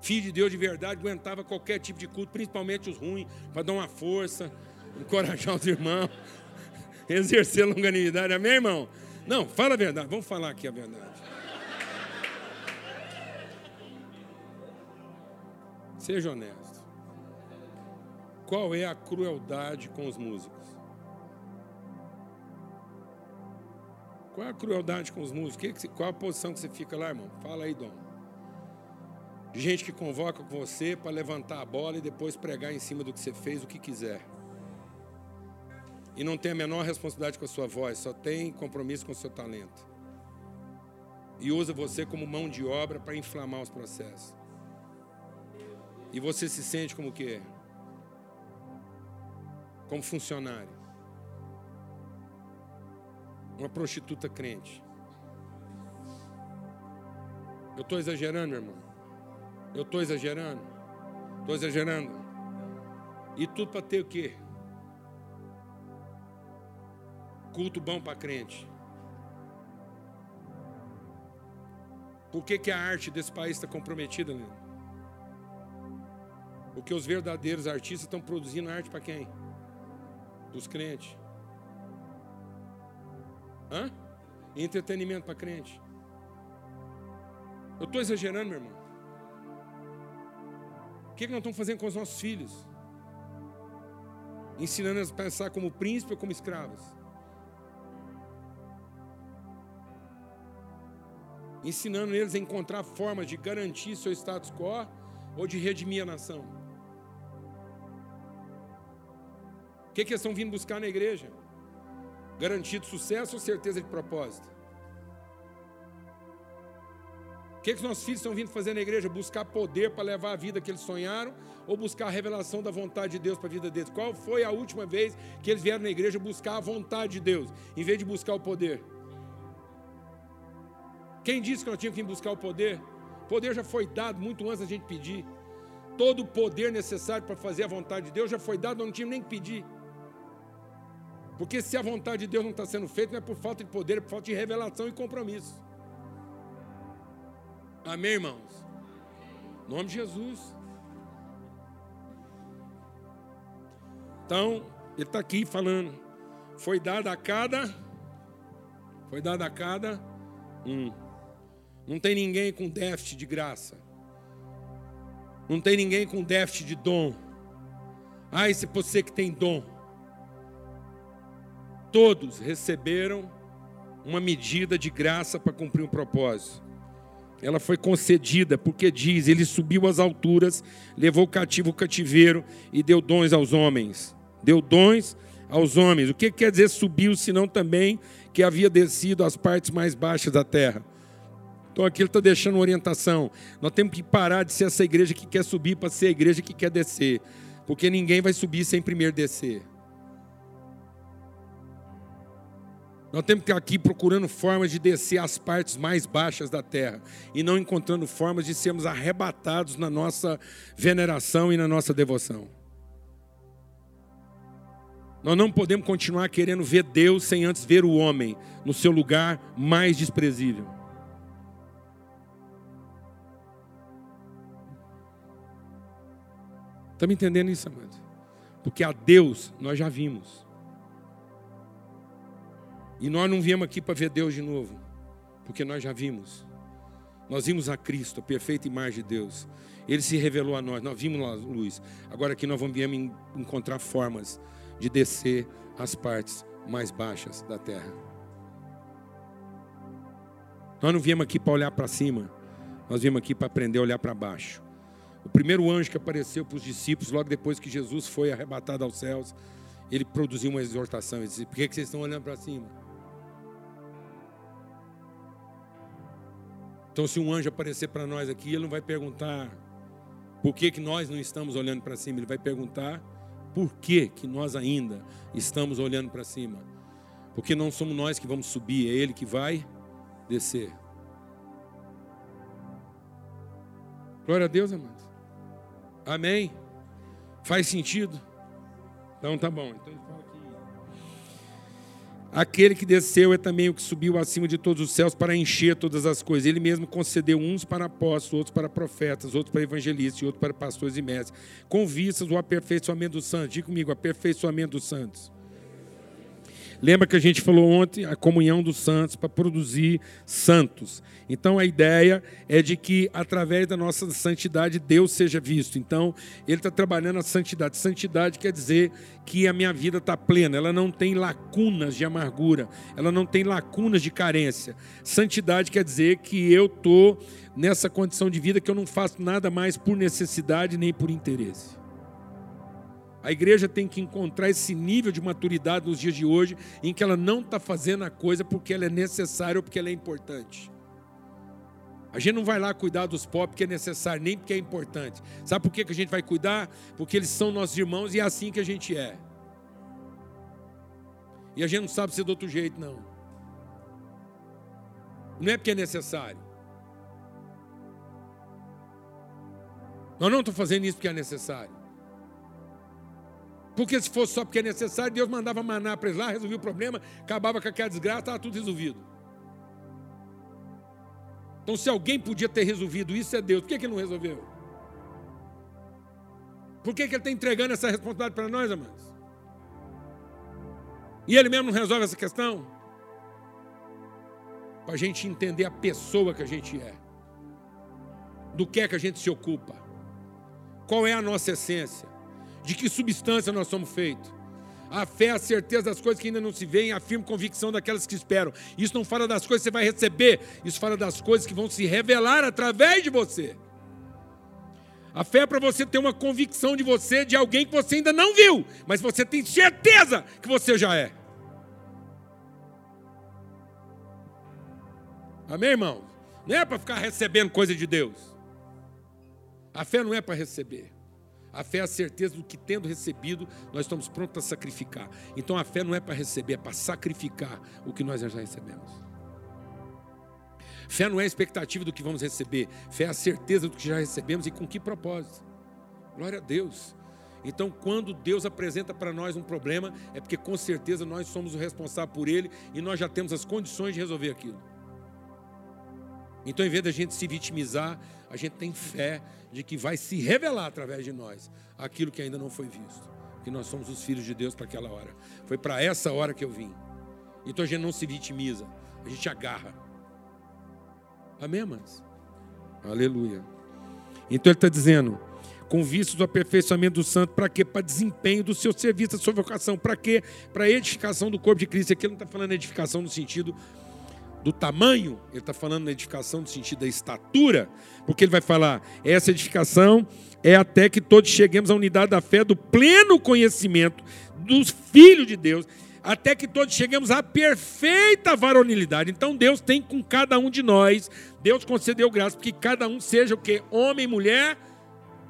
Filho de Deus de verdade aguentava qualquer tipo de culto, principalmente os ruins, para dar uma força, encorajar os irmãos, <laughs> exercer longanimidade. Amém, irmão? Não, fala a verdade. Vamos falar aqui a verdade. Seja honesto. Qual é a crueldade com os músicos? Qual é a crueldade com os músicos? Qual a posição que você fica lá, irmão? Fala aí, Dom. De gente que convoca com você para levantar a bola e depois pregar em cima do que você fez, o que quiser. E não tem a menor responsabilidade com a sua voz, só tem compromisso com o seu talento. E usa você como mão de obra para inflamar os processos. E você se sente como o quê? Como funcionário uma prostituta crente. Eu estou exagerando, irmão. Eu estou exagerando. Estou exagerando. E tudo para ter o quê? Culto bom para crente. Por que, que a arte desse país está comprometida, Leandro? Porque os verdadeiros artistas estão produzindo arte para quem? Dos crentes. Hã? Entretenimento para crente. Eu estou exagerando, meu irmão. O que, que nós estamos fazendo com os nossos filhos? Ensinando eles a pensar como príncipe ou como escravos? Ensinando eles a encontrar formas de garantir seu status quo ou de redimir a nação. O que, que eles estão vindo buscar na igreja? Garantido sucesso ou certeza de propósito? O que, que os nossos filhos estão vindo fazer na igreja? Buscar poder para levar a vida que eles sonharam ou buscar a revelação da vontade de Deus para a vida deles? Qual foi a última vez que eles vieram na igreja buscar a vontade de Deus, em vez de buscar o poder? Quem disse que nós tínhamos que buscar o poder? O poder já foi dado muito antes da gente pedir. Todo o poder necessário para fazer a vontade de Deus já foi dado, nós não tínhamos nem que pedir. Porque se a vontade de Deus não está sendo feita, não é por falta de poder, é por falta de revelação e compromisso. Amém, irmãos? Em nome de Jesus. Então, ele está aqui falando. Foi dada a cada. Foi dada a cada um. Não tem ninguém com déficit de graça. Não tem ninguém com déficit de dom. Ah, esse é você que tem dom todos receberam uma medida de graça para cumprir um propósito. Ela foi concedida porque diz: Ele subiu às alturas, levou cativo o cativeiro e deu dons aos homens. Deu dons aos homens. O que quer dizer subiu, senão também que havia descido às partes mais baixas da terra? Então aqui ele está deixando uma orientação. Nós temos que parar de ser essa igreja que quer subir para ser a igreja que quer descer. Porque ninguém vai subir sem primeiro descer. Nós temos que ir aqui procurando formas de descer às partes mais baixas da terra e não encontrando formas de sermos arrebatados na nossa veneração e na nossa devoção. Nós não podemos continuar querendo ver Deus sem antes ver o homem no seu lugar mais desprezível. Está me entendendo isso, amado? Porque a Deus nós já vimos. E nós não viemos aqui para ver Deus de novo, porque nós já vimos. Nós vimos a Cristo, a perfeita imagem de Deus. Ele se revelou a nós, nós vimos a luz. Agora aqui nós vamos encontrar formas de descer as partes mais baixas da terra. Nós não viemos aqui para olhar para cima, nós viemos aqui para aprender a olhar para baixo. O primeiro anjo que apareceu para os discípulos, logo depois que Jesus foi arrebatado aos céus, ele produziu uma exortação. Ele disse: Por que vocês estão olhando para cima? Então, se um anjo aparecer para nós aqui, ele não vai perguntar por que, que nós não estamos olhando para cima, ele vai perguntar por que, que nós ainda estamos olhando para cima. Porque não somos nós que vamos subir, é ele que vai descer. Glória a Deus, amados. Amém? Faz sentido? Então tá bom. Então ele fala. Aquele que desceu é também o que subiu acima de todos os céus para encher todas as coisas. Ele mesmo concedeu uns para apóstolos, outros para profetas, outros para evangelistas e outros para pastores e mestres, com vistas o aperfeiçoamento dos santos. Diga comigo, aperfeiçoamento dos santos Lembra que a gente falou ontem a comunhão dos santos para produzir santos. Então a ideia é de que através da nossa santidade Deus seja visto. Então ele está trabalhando a santidade. Santidade quer dizer que a minha vida está plena, ela não tem lacunas de amargura, ela não tem lacunas de carência. Santidade quer dizer que eu estou nessa condição de vida que eu não faço nada mais por necessidade nem por interesse. A igreja tem que encontrar esse nível de maturidade nos dias de hoje, em que ela não está fazendo a coisa porque ela é necessária ou porque ela é importante. A gente não vai lá cuidar dos pobres porque é necessário, nem porque é importante. Sabe por que a gente vai cuidar? Porque eles são nossos irmãos e é assim que a gente é. E a gente não sabe ser do outro jeito, não. Não é porque é necessário. Nós não estamos fazendo isso porque é necessário. Porque se fosse só porque é necessário, Deus mandava maná para eles lá, resolvia o problema, acabava com aquela desgraça, estava tudo resolvido. Então, se alguém podia ter resolvido isso, é Deus. Por que, que ele não resolveu? Por que, que ele está entregando essa responsabilidade para nós, amados? E ele mesmo não resolve essa questão? Para a gente entender a pessoa que a gente é. Do que é que a gente se ocupa. Qual é a nossa essência de que substância nós somos feitos. A fé é a certeza das coisas que ainda não se veem, a firme convicção daquelas que esperam. Isso não fala das coisas que você vai receber, isso fala das coisas que vão se revelar através de você. A fé é para você ter uma convicção de você, de alguém que você ainda não viu, mas você tem certeza que você já é. Amém, irmão? Não é para ficar recebendo coisa de Deus. A fé não é para receber. A fé é a certeza do que, tendo recebido, nós estamos prontos a sacrificar. Então a fé não é para receber, é para sacrificar o que nós já recebemos. Fé não é a expectativa do que vamos receber, fé é a certeza do que já recebemos e com que propósito. Glória a Deus. Então, quando Deus apresenta para nós um problema, é porque com certeza nós somos o responsável por ele e nós já temos as condições de resolver aquilo. Então, em vez da gente se vitimizar, a gente tem fé de que vai se revelar através de nós aquilo que ainda não foi visto. Que nós somos os filhos de Deus para aquela hora. Foi para essa hora que eu vim. Então a gente não se vitimiza, a gente agarra. Amém, mas? Aleluia. Então ele está dizendo: com vistos do aperfeiçoamento do santo, para quê? Para desempenho do seu serviço, da sua vocação. Para quê? Para edificação do corpo de Cristo. Aqui ele não está falando edificação no sentido do tamanho, ele está falando na edificação no sentido da estatura, porque ele vai falar, essa edificação é até que todos cheguemos à unidade da fé, do pleno conhecimento dos filhos de Deus, até que todos cheguemos à perfeita varonilidade. Então Deus tem com cada um de nós, Deus concedeu graça, porque cada um seja o que? Homem mulher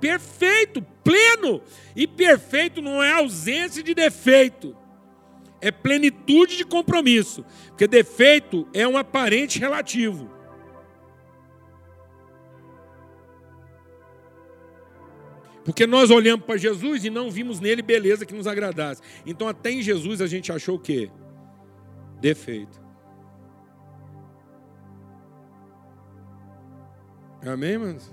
perfeito, pleno. E perfeito não é ausência de defeito é plenitude de compromisso, porque defeito é um aparente relativo. Porque nós olhamos para Jesus e não vimos nele beleza que nos agradasse. Então, até em Jesus a gente achou o quê? Defeito. Amém, irmãos?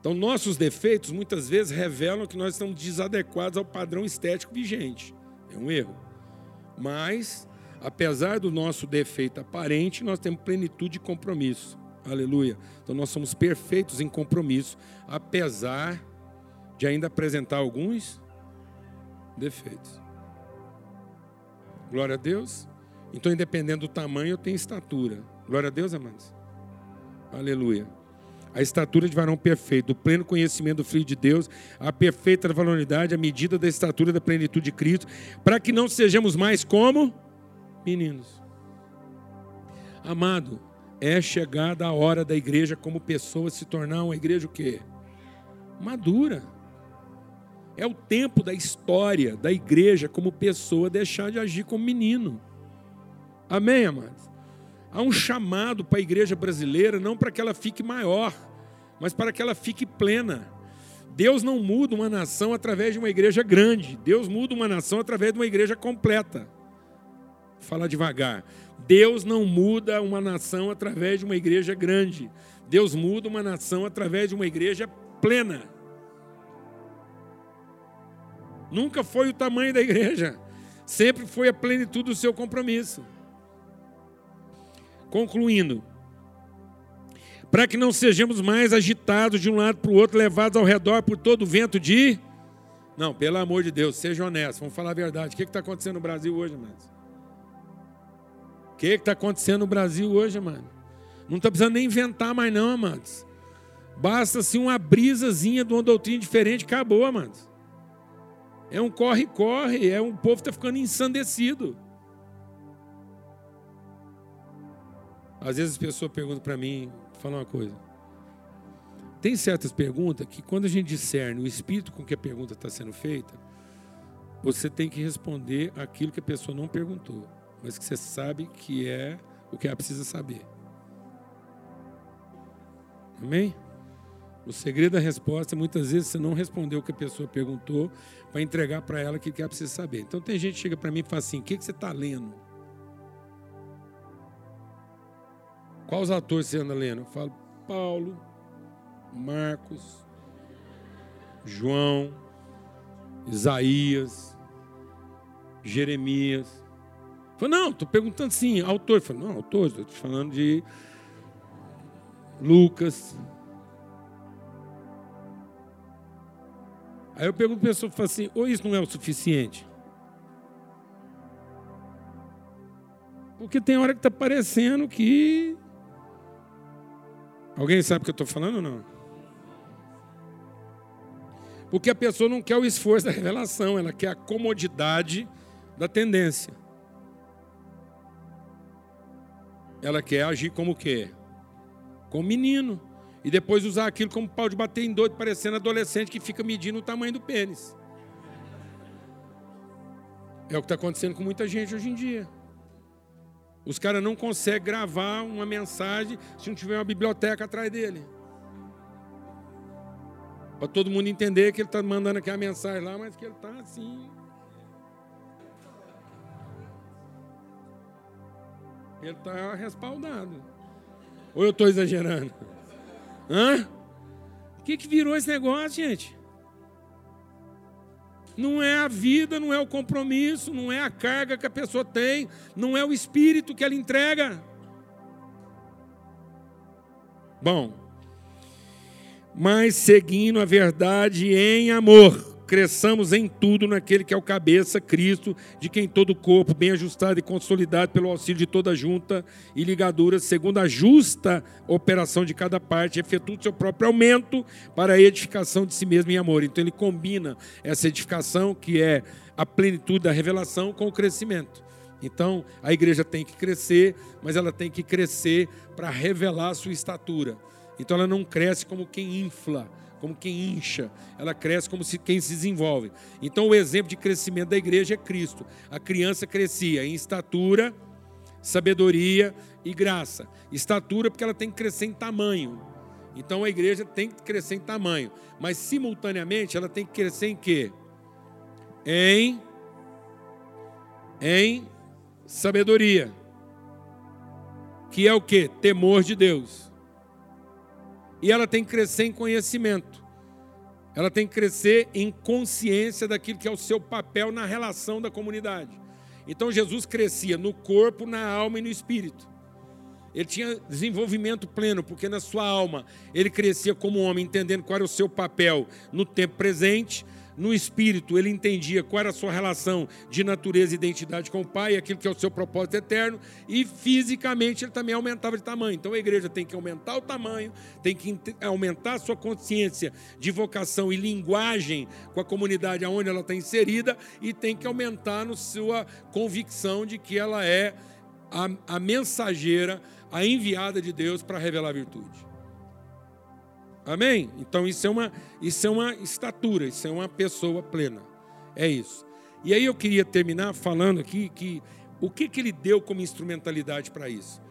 Então, nossos defeitos muitas vezes revelam que nós estamos desadequados ao padrão estético vigente. É um erro. Mas, apesar do nosso defeito aparente, nós temos plenitude de compromisso. Aleluia. Então nós somos perfeitos em compromisso, apesar de ainda apresentar alguns defeitos. Glória a Deus. Então, independente do tamanho, eu tenho estatura. Glória a Deus, amados. Aleluia. A estatura de varão perfeito, do pleno conhecimento do Filho de Deus, a perfeita valoridade, a medida da estatura da plenitude de Cristo, para que não sejamos mais como meninos. Amado, é chegada a hora da igreja como pessoa se tornar uma igreja o quê? Madura. É o tempo da história da igreja como pessoa deixar de agir como menino. Amém, amados? Há um chamado para a igreja brasileira, não para que ela fique maior, mas para que ela fique plena. Deus não muda uma nação através de uma igreja grande, Deus muda uma nação através de uma igreja completa. Vou falar devagar. Deus não muda uma nação através de uma igreja grande. Deus muda uma nação através de uma igreja plena. Nunca foi o tamanho da igreja, sempre foi a plenitude do seu compromisso. Concluindo, para que não sejamos mais agitados de um lado para o outro, levados ao redor por todo o vento de. Não, pelo amor de Deus, seja honesto, vamos falar a verdade. O que está acontecendo no Brasil hoje, amados? O que está acontecendo no Brasil hoje, mano? Não está precisando nem inventar mais, não, amados. Basta assim uma brisazinha de uma doutrina diferente, acabou, amados. É um corre-corre, é um povo que está ficando ensandecido. Às vezes as pessoas perguntam para mim, falar uma coisa. Tem certas perguntas que quando a gente discerne o espírito com que a pergunta está sendo feita, você tem que responder aquilo que a pessoa não perguntou, mas que você sabe que é o que ela precisa saber. Amém? O segredo da resposta é muitas vezes você não respondeu o que a pessoa perguntou para entregar para ela o que ela precisa saber. Então tem gente que chega para mim e fala assim: o que, que você está lendo? Quais atores você anda lendo? Eu falo Paulo, Marcos, João, Isaías, Jeremias. Eu falo, não, estou perguntando sim, autor. Eu falo, não, autor, estou te falando de Lucas. Aí eu pergunto para a pessoa, falo assim, ou isso não é o suficiente? Porque tem hora que está parecendo que Alguém sabe o que eu estou falando ou não? Porque a pessoa não quer o esforço da revelação, ela quer a comodidade da tendência. Ela quer agir como quê? Como menino. E depois usar aquilo como pau de bater em doido, parecendo adolescente que fica medindo o tamanho do pênis. É o que está acontecendo com muita gente hoje em dia. Os caras não conseguem gravar uma mensagem se não tiver uma biblioteca atrás dele. Para todo mundo entender que ele está mandando aquela mensagem lá, mas que ele está assim. Ele está respaldado. Ou eu estou exagerando? Hã? O que, que virou esse negócio, gente? Não é a vida, não é o compromisso, não é a carga que a pessoa tem, não é o espírito que ela entrega. Bom, mas seguindo a verdade em amor cresçamos em tudo naquele que é o cabeça, Cristo, de quem todo o corpo, bem ajustado e consolidado pelo auxílio de toda junta e ligadura, segundo a justa operação de cada parte, efetua o seu próprio aumento para a edificação de si mesmo em amor. Então ele combina essa edificação, que é a plenitude da revelação, com o crescimento. Então, a igreja tem que crescer, mas ela tem que crescer para revelar a sua estatura. Então, ela não cresce como quem infla, como quem incha, ela cresce como se quem se desenvolve. Então, o exemplo de crescimento da igreja é Cristo. A criança crescia em estatura, sabedoria e graça. Estatura, porque ela tem que crescer em tamanho. Então, a igreja tem que crescer em tamanho, mas simultaneamente ela tem que crescer em quê? Em em sabedoria. Que é o que? Temor de Deus e ela tem que crescer em conhecimento. Ela tem que crescer em consciência daquilo que é o seu papel na relação da comunidade. Então Jesus crescia no corpo, na alma e no espírito. Ele tinha desenvolvimento pleno, porque na sua alma ele crescia como homem, entendendo qual era o seu papel no tempo presente, no espírito ele entendia qual era a sua relação de natureza e identidade com o Pai, aquilo que é o seu propósito eterno, e fisicamente ele também aumentava de tamanho. Então a igreja tem que aumentar o tamanho, tem que aumentar a sua consciência de vocação e linguagem com a comunidade aonde ela está inserida, e tem que aumentar na sua convicção de que ela é a, a mensageira, a enviada de Deus para revelar virtude. Amém? Então isso é uma isso é uma estatura, isso é uma pessoa plena. É isso. E aí eu queria terminar falando aqui que o que, que ele deu como instrumentalidade para isso?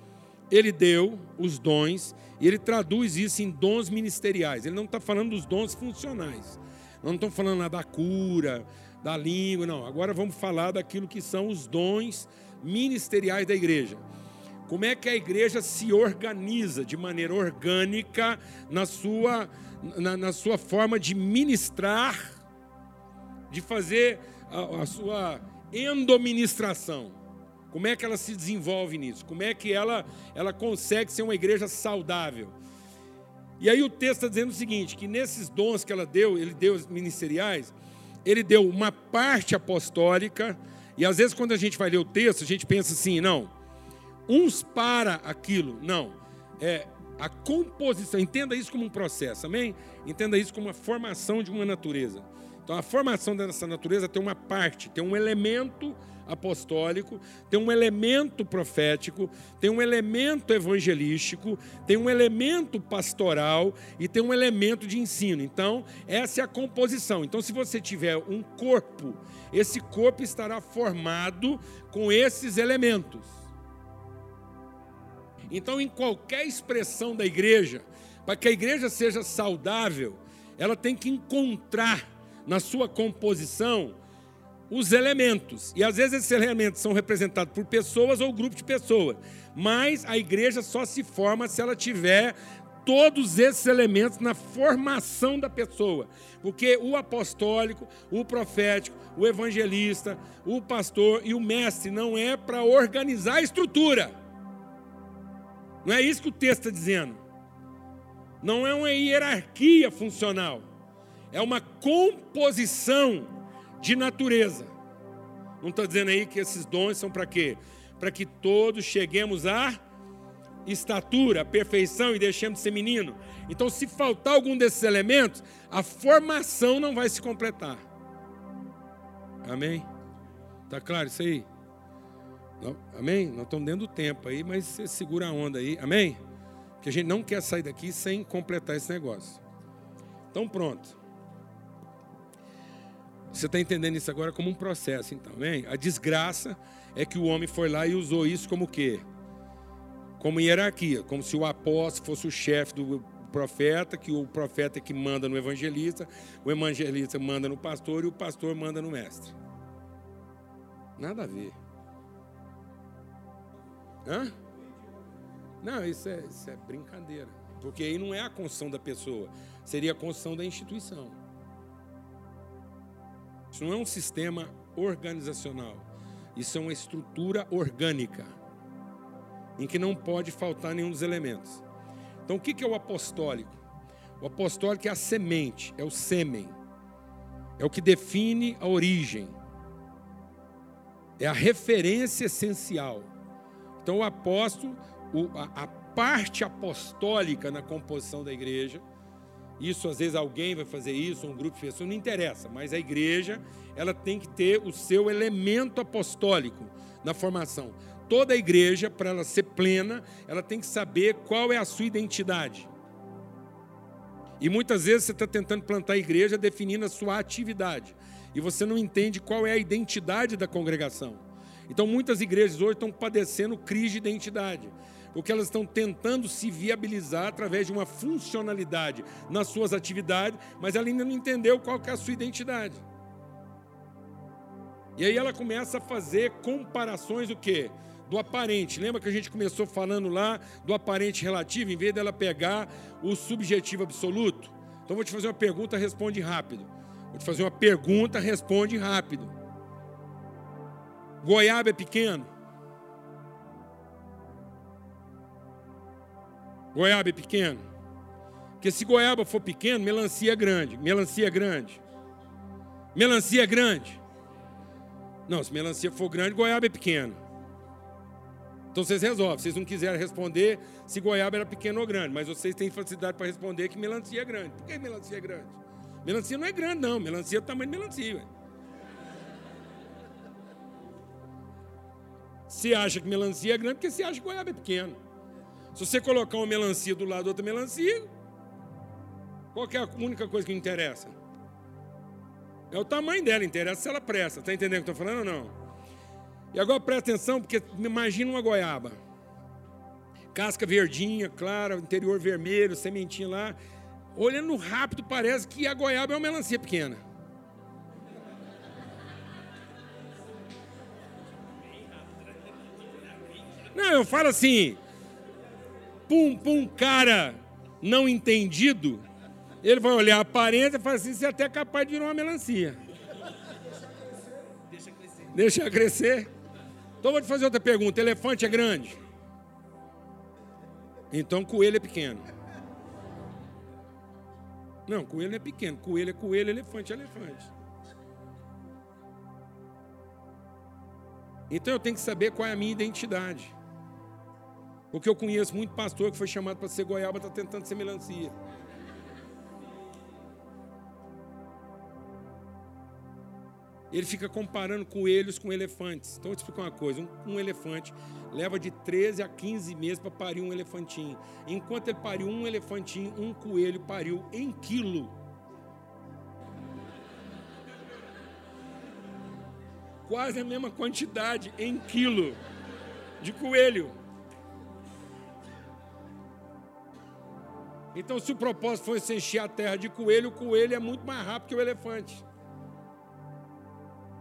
Ele deu os dons e ele traduz isso em dons ministeriais. Ele não está falando dos dons funcionais. Não estou falando da cura, da língua, não. Agora vamos falar daquilo que são os dons ministeriais da igreja. Como é que a igreja se organiza de maneira orgânica na sua, na, na sua forma de ministrar, de fazer a, a sua endoministração. Como é que ela se desenvolve nisso? Como é que ela, ela consegue ser uma igreja saudável? E aí o texto está dizendo o seguinte: que nesses dons que ela deu, ele deu ministeriais, ele deu uma parte apostólica, e às vezes quando a gente vai ler o texto, a gente pensa assim, não, uns para aquilo. Não. É a composição. Entenda isso como um processo, amém? Entenda isso como uma formação de uma natureza. Então, a formação dessa natureza tem uma parte, tem um elemento apostólico, tem um elemento profético, tem um elemento evangelístico, tem um elemento pastoral e tem um elemento de ensino. Então, essa é a composição. Então, se você tiver um corpo, esse corpo estará formado com esses elementos. Então, em qualquer expressão da igreja, para que a igreja seja saudável, ela tem que encontrar na sua composição os elementos. E às vezes esses elementos são representados por pessoas ou grupo de pessoas. Mas a igreja só se forma se ela tiver todos esses elementos na formação da pessoa. Porque o apostólico, o profético, o evangelista, o pastor e o mestre não é para organizar a estrutura. Não é isso que o texto está dizendo. Não é uma hierarquia funcional. É uma composição de natureza. Não está dizendo aí que esses dons são para quê? Para que todos cheguemos à estatura, à perfeição e deixemos de ser menino. Então, se faltar algum desses elementos, a formação não vai se completar. Amém? Está claro isso aí? Não, amém? Nós estamos dentro do tempo aí, mas você segura a onda aí. Amém? Que a gente não quer sair daqui sem completar esse negócio. Então pronto. Você está entendendo isso agora como um processo, então, amém? A desgraça é que o homem foi lá e usou isso como o quê? Como hierarquia, como se o apóstolo fosse o chefe do profeta, que o profeta é que manda no evangelista, o evangelista manda no pastor e o pastor manda no mestre. Nada a ver. Hã? Não, isso é, isso é brincadeira. Porque aí não é a construção da pessoa, seria a construção da instituição. Isso não é um sistema organizacional. Isso é uma estrutura orgânica, em que não pode faltar nenhum dos elementos. Então, o que é o apostólico? O apostólico é a semente, é o sêmen, é o que define a origem, é a referência essencial então, o apóstolo, a parte apostólica na composição da igreja, isso às vezes alguém vai fazer isso, um grupo de pessoas, não interessa, mas a igreja, ela tem que ter o seu elemento apostólico na formação. Toda a igreja, para ela ser plena, ela tem que saber qual é a sua identidade. E muitas vezes você está tentando plantar a igreja definindo a sua atividade. E você não entende qual é a identidade da congregação. Então, muitas igrejas hoje estão padecendo crise de identidade, porque elas estão tentando se viabilizar através de uma funcionalidade nas suas atividades, mas ela ainda não entendeu qual é a sua identidade. E aí ela começa a fazer comparações do quê? Do aparente. Lembra que a gente começou falando lá do aparente relativo, em vez dela pegar o subjetivo absoluto? Então vou te fazer uma pergunta, responde rápido. Vou te fazer uma pergunta, responde rápido. Goiaba é pequeno. Goiaba é pequeno. Porque se goiaba for pequeno, melancia é grande. Melancia é grande. Melancia é grande? Não, se melancia for grande, goiaba é pequeno. Então vocês resolvem. Vocês não quiserem responder se goiaba era pequeno ou grande, mas vocês têm facilidade para responder que melancia é grande. Por que melancia é grande? Melancia não é grande, não. Melancia é o tamanho de melancia. Se acha que melancia é grande, porque você acha que goiaba é pequeno. Se você colocar uma melancia do lado da outra melancia, qual é a única coisa que interessa? É o tamanho dela, interessa se ela presta. Está entendendo o que eu estou falando ou não? E agora presta atenção, porque imagina uma goiaba. Casca verdinha, clara, interior vermelho, sementinha lá. Olhando rápido, parece que a goiaba é uma melancia pequena. Não, eu falo assim, pum, pum, cara não entendido, ele vai olhar a aparência e falar assim, você é até capaz de virar uma melancia. Deixa crescer. Deixa crescer. Então vou te fazer outra pergunta. Elefante é grande? Então coelho é pequeno. Não, coelho é pequeno. Coelho é coelho, elefante é elefante. Então eu tenho que saber qual é a minha identidade. Porque eu conheço muito pastor que foi chamado para ser goiaba, está tentando ser melancia. Ele fica comparando coelhos com elefantes. Então, eu te explicar uma coisa: um, um elefante leva de 13 a 15 meses para parir um elefantinho. Enquanto ele pariu um elefantinho, um coelho pariu em quilo. Quase a mesma quantidade em quilo de coelho. Então, se o propósito fosse encher a terra de coelho, o coelho é muito mais rápido que o elefante.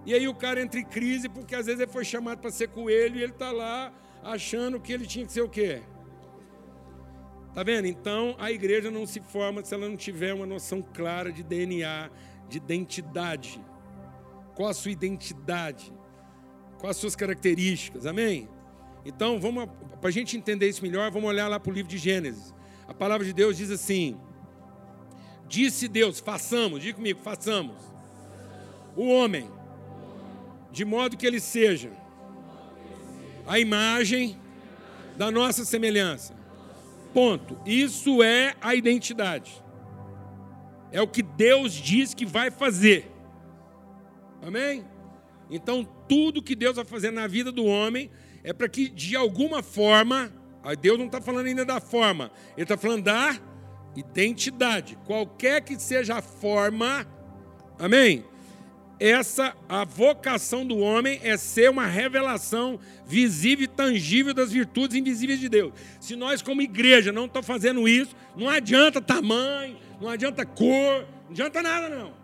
E aí o cara entra em crise porque às vezes ele foi chamado para ser coelho e ele está lá achando que ele tinha que ser o quê? Tá vendo? Então a igreja não se forma se ela não tiver uma noção clara de DNA, de identidade. Qual a sua identidade? Quais as suas características? Amém? Então, para a gente entender isso melhor, vamos olhar lá para o livro de Gênesis. A palavra de Deus diz assim: Disse Deus, façamos, diga comigo, façamos. O homem, de modo que ele seja a imagem da nossa semelhança. Ponto. Isso é a identidade. É o que Deus diz que vai fazer. Amém? Então, tudo que Deus vai fazer na vida do homem é para que, de alguma forma, Aí Deus não está falando ainda da forma, Ele está falando da identidade. Qualquer que seja a forma, amém? Essa, a vocação do homem é ser uma revelação visível e tangível das virtudes invisíveis de Deus. Se nós, como igreja, não estamos fazendo isso, não adianta tamanho, não adianta cor, não adianta nada, não.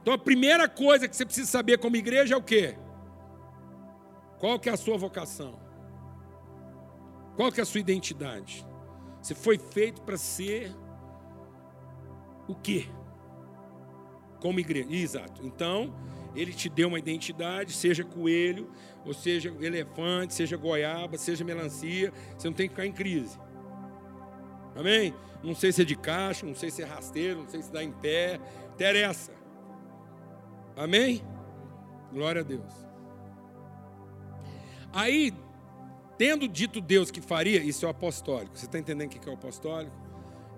Então a primeira coisa que você precisa saber como igreja é o quê? Qual que é a sua vocação? Qual que é a sua identidade? Você foi feito para ser o quê? Como igreja. Exato. Então, ele te deu uma identidade, seja coelho, ou seja elefante, seja goiaba, seja melancia, você não tem que ficar em crise. Amém? Não sei se é de caixa, não sei se é rasteiro, não sei se dá em pé, interessa. Amém? Glória a Deus. Aí, tendo dito Deus que faria, isso é o apostólico. Você está entendendo o que é o apostólico?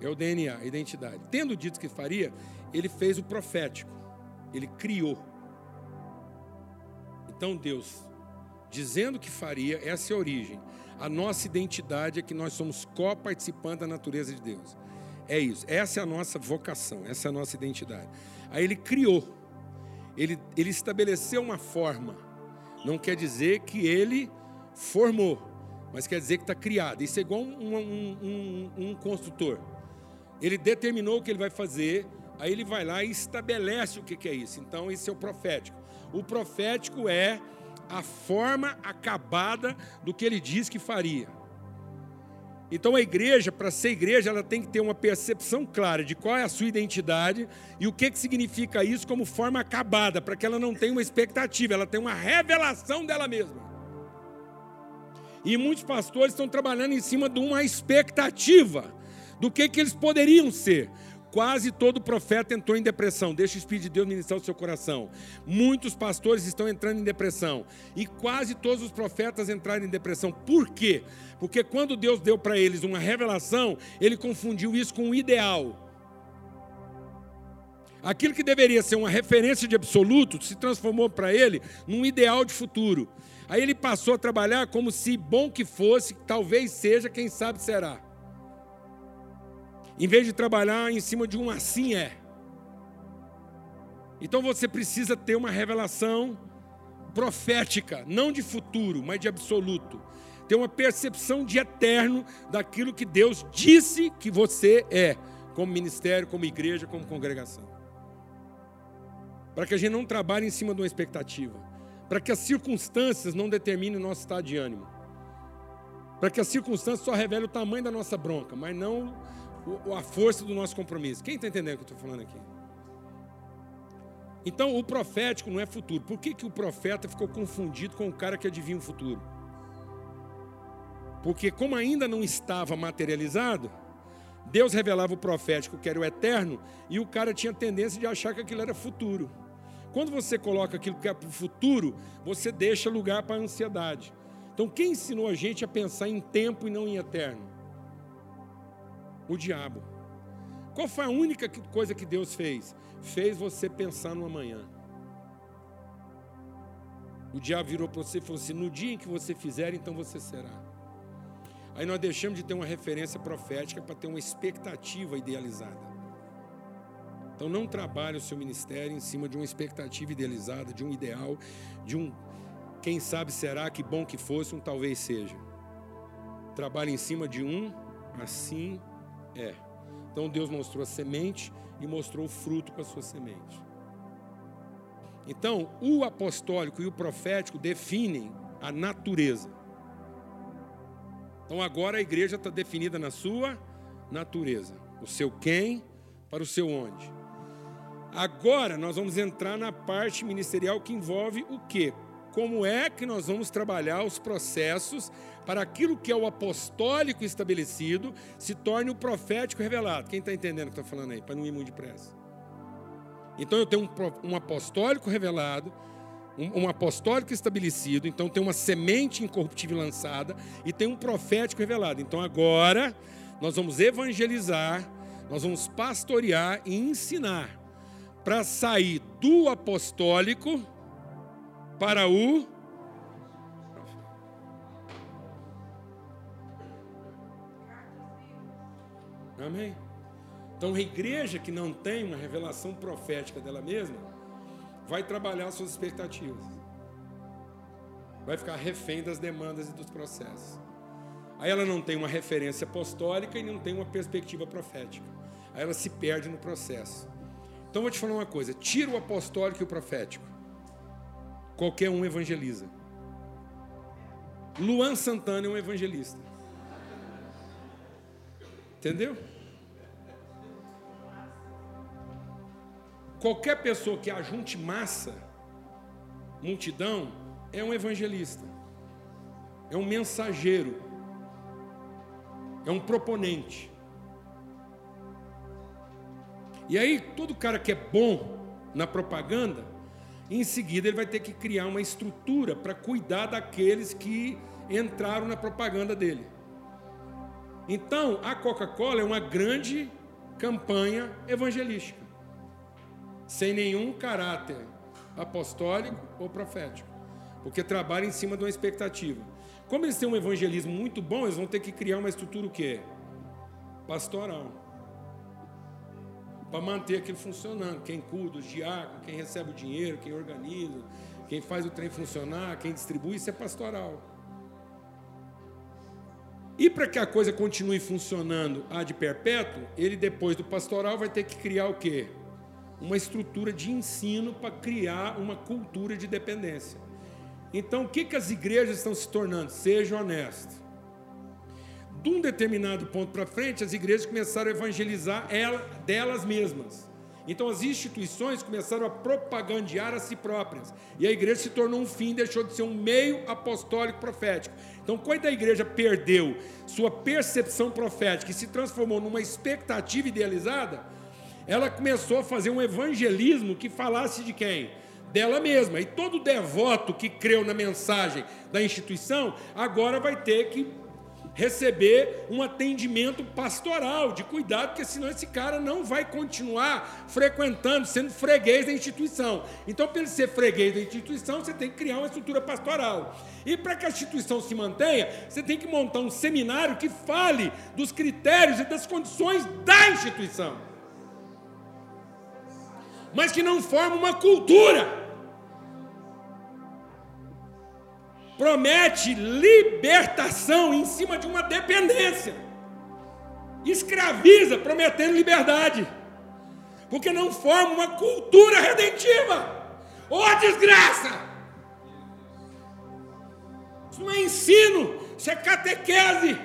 É o DNA, a identidade. Tendo dito que faria, ele fez o profético. Ele criou. Então Deus, dizendo que faria, essa é a origem. A nossa identidade é que nós somos co-participantes da natureza de Deus. É isso. Essa é a nossa vocação, essa é a nossa identidade. Aí ele criou. Ele, ele estabeleceu uma forma não quer dizer que ele formou, mas quer dizer que está criado. Isso é igual um, um, um, um, construtor. Ele determinou o que ele vai fazer, aí ele vai lá e estabelece o que, que é isso. Então, esse é o profético. O profético é a forma acabada do que ele diz que faria. Então a igreja, para ser igreja, ela tem que ter uma percepção clara de qual é a sua identidade e o que, que significa isso como forma acabada, para que ela não tenha uma expectativa, ela tenha uma revelação dela mesma. E muitos pastores estão trabalhando em cima de uma expectativa do que, que eles poderiam ser. Quase todo profeta entrou em depressão. Deixa o Espírito de Deus ministrar o seu coração. Muitos pastores estão entrando em depressão. E quase todos os profetas entraram em depressão. Por quê? Porque quando Deus deu para eles uma revelação, ele confundiu isso com um ideal. Aquilo que deveria ser uma referência de absoluto se transformou para ele num ideal de futuro. Aí ele passou a trabalhar como se bom que fosse, talvez seja, quem sabe será. Em vez de trabalhar em cima de um assim é. Então você precisa ter uma revelação profética, não de futuro, mas de absoluto. Ter uma percepção de eterno daquilo que Deus disse que você é, como ministério, como igreja, como congregação. Para que a gente não trabalhe em cima de uma expectativa. Para que as circunstâncias não determinem o nosso estado de ânimo. Para que as circunstâncias só revelem o tamanho da nossa bronca, mas não a força do nosso compromisso. Quem está entendendo o que eu estou falando aqui? Então, o profético não é futuro. Por que, que o profeta ficou confundido com o cara que adivinha o futuro? Porque, como ainda não estava materializado, Deus revelava o profético, que era o eterno, e o cara tinha tendência de achar que aquilo era futuro. Quando você coloca aquilo que é para o futuro, você deixa lugar para a ansiedade. Então, quem ensinou a gente a pensar em tempo e não em eterno? O diabo. Qual foi a única coisa que Deus fez? Fez você pensar no amanhã. O diabo virou para você e falou assim: no dia em que você fizer, então você será. Aí nós deixamos de ter uma referência profética para ter uma expectativa idealizada. Então não trabalhe o seu ministério em cima de uma expectativa idealizada, de um ideal, de um quem sabe será, que bom que fosse, um talvez seja. Trabalhe em cima de um assim é. Então Deus mostrou a semente e mostrou o fruto com a sua semente. Então, o apostólico e o profético definem a natureza. Então, agora a igreja está definida na sua natureza. O seu quem para o seu onde. Agora nós vamos entrar na parte ministerial que envolve o quê? Como é que nós vamos trabalhar os processos para aquilo que é o apostólico estabelecido se torne o profético revelado. Quem está entendendo o que estou falando aí? Para não ir muito depressa. Então eu tenho um, um apostólico revelado, um, um, apostólico estabelecido, então tem uma semente incorruptível lançada e tem um profético revelado. Então agora nós vamos evangelizar, nós vamos pastorear e ensinar para sair do apostólico para o Amém? Então, a igreja que não tem uma revelação profética dela mesma, vai trabalhar suas expectativas. Vai ficar refém das demandas e dos processos. Aí ela não tem uma referência apostólica e não tem uma perspectiva profética. Aí ela se perde no processo. Então, vou te falar uma coisa: tira o apostólico e o profético qualquer um evangeliza. Luan Santana é um evangelista. Entendeu? Qualquer pessoa que ajunte massa, multidão, é um evangelista. É um mensageiro. É um proponente. E aí, todo cara que é bom na propaganda, em seguida, ele vai ter que criar uma estrutura para cuidar daqueles que entraram na propaganda dele. Então, a Coca-Cola é uma grande campanha evangelística, sem nenhum caráter apostólico ou profético, porque trabalha em cima de uma expectativa. Como eles têm um evangelismo muito bom, eles vão ter que criar uma estrutura o quê? Pastoral para manter aquilo funcionando. Quem cuida, os diáconos, quem recebe o dinheiro, quem organiza, quem faz o trem funcionar, quem distribui, isso é pastoral. E para que a coisa continue funcionando a de perpétuo, ele depois do pastoral vai ter que criar o quê? Uma estrutura de ensino para criar uma cultura de dependência. Então, o que, que as igrejas estão se tornando? Seja honesto de um determinado ponto para frente, as igrejas começaram a evangelizar ela, delas mesmas. Então as instituições começaram a propagandear a si próprias. E a igreja se tornou um fim, deixou de ser um meio apostólico profético. Então, quando a igreja perdeu sua percepção profética e se transformou numa expectativa idealizada, ela começou a fazer um evangelismo que falasse de quem? Dela mesma. E todo devoto que creu na mensagem da instituição agora vai ter que receber um atendimento pastoral, de cuidado, porque senão esse cara não vai continuar frequentando, sendo freguês da instituição. Então, para ele ser freguês da instituição, você tem que criar uma estrutura pastoral. E para que a instituição se mantenha, você tem que montar um seminário que fale dos critérios e das condições da instituição mas que não forma uma cultura. Promete libertação em cima de uma dependência. Escraviza, prometendo liberdade. Porque não forma uma cultura redentiva. Ô oh, desgraça! Isso não é ensino, isso é catequese.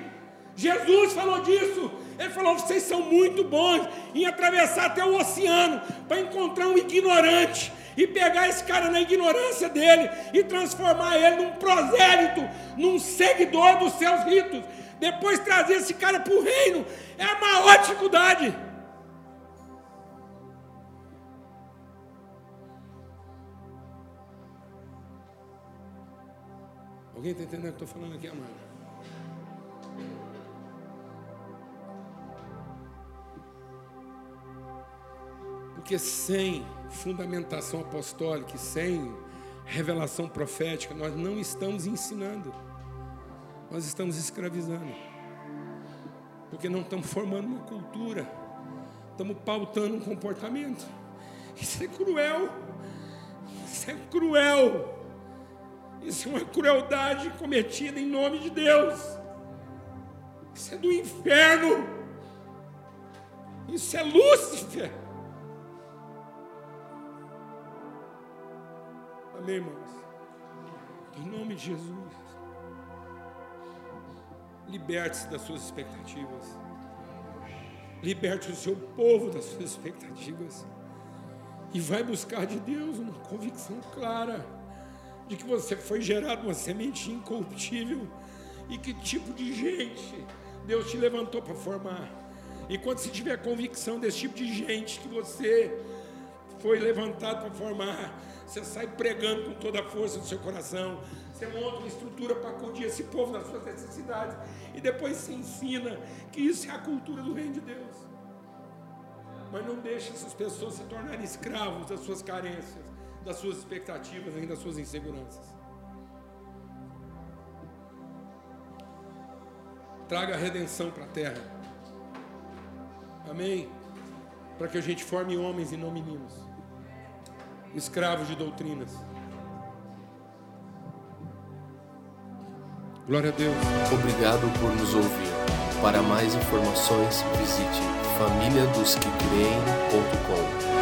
Jesus falou disso ele falou: vocês são muito bons em atravessar até o oceano para encontrar um ignorante e pegar esse cara na ignorância dele e transformar ele num prosélito, num seguidor dos seus ritos. Depois trazer esse cara para o reino é a maior dificuldade. Alguém está entendendo o que eu estou falando aqui, amado? Porque sem fundamentação apostólica, sem revelação profética, nós não estamos ensinando, nós estamos escravizando. Porque não estamos formando uma cultura, estamos pautando um comportamento. Isso é cruel, isso é cruel, isso é uma crueldade cometida em nome de Deus, isso é do inferno, isso é Lúcifer. Amém, irmãos? Em nome de Jesus. Liberte-se das suas expectativas. Liberte o seu povo das suas expectativas. E vai buscar de Deus uma convicção clara de que você foi gerado uma semente incorruptível e que tipo de gente Deus te levantou para formar. E quando você tiver convicção desse tipo de gente que você foi levantado para formar, você sai pregando com toda a força do seu coração, você monta uma estrutura para acudir esse povo nas suas necessidades, e depois se ensina que isso é a cultura do reino de Deus. Mas não deixe essas pessoas se tornarem escravos das suas carências, das suas expectativas, nem das suas inseguranças. Traga a redenção para a terra. Amém? Para que a gente forme homens e não meninos escravos de doutrinas. Glória a Deus. Obrigado por nos ouvir. Para mais informações, visite famíliadosquecreem.com.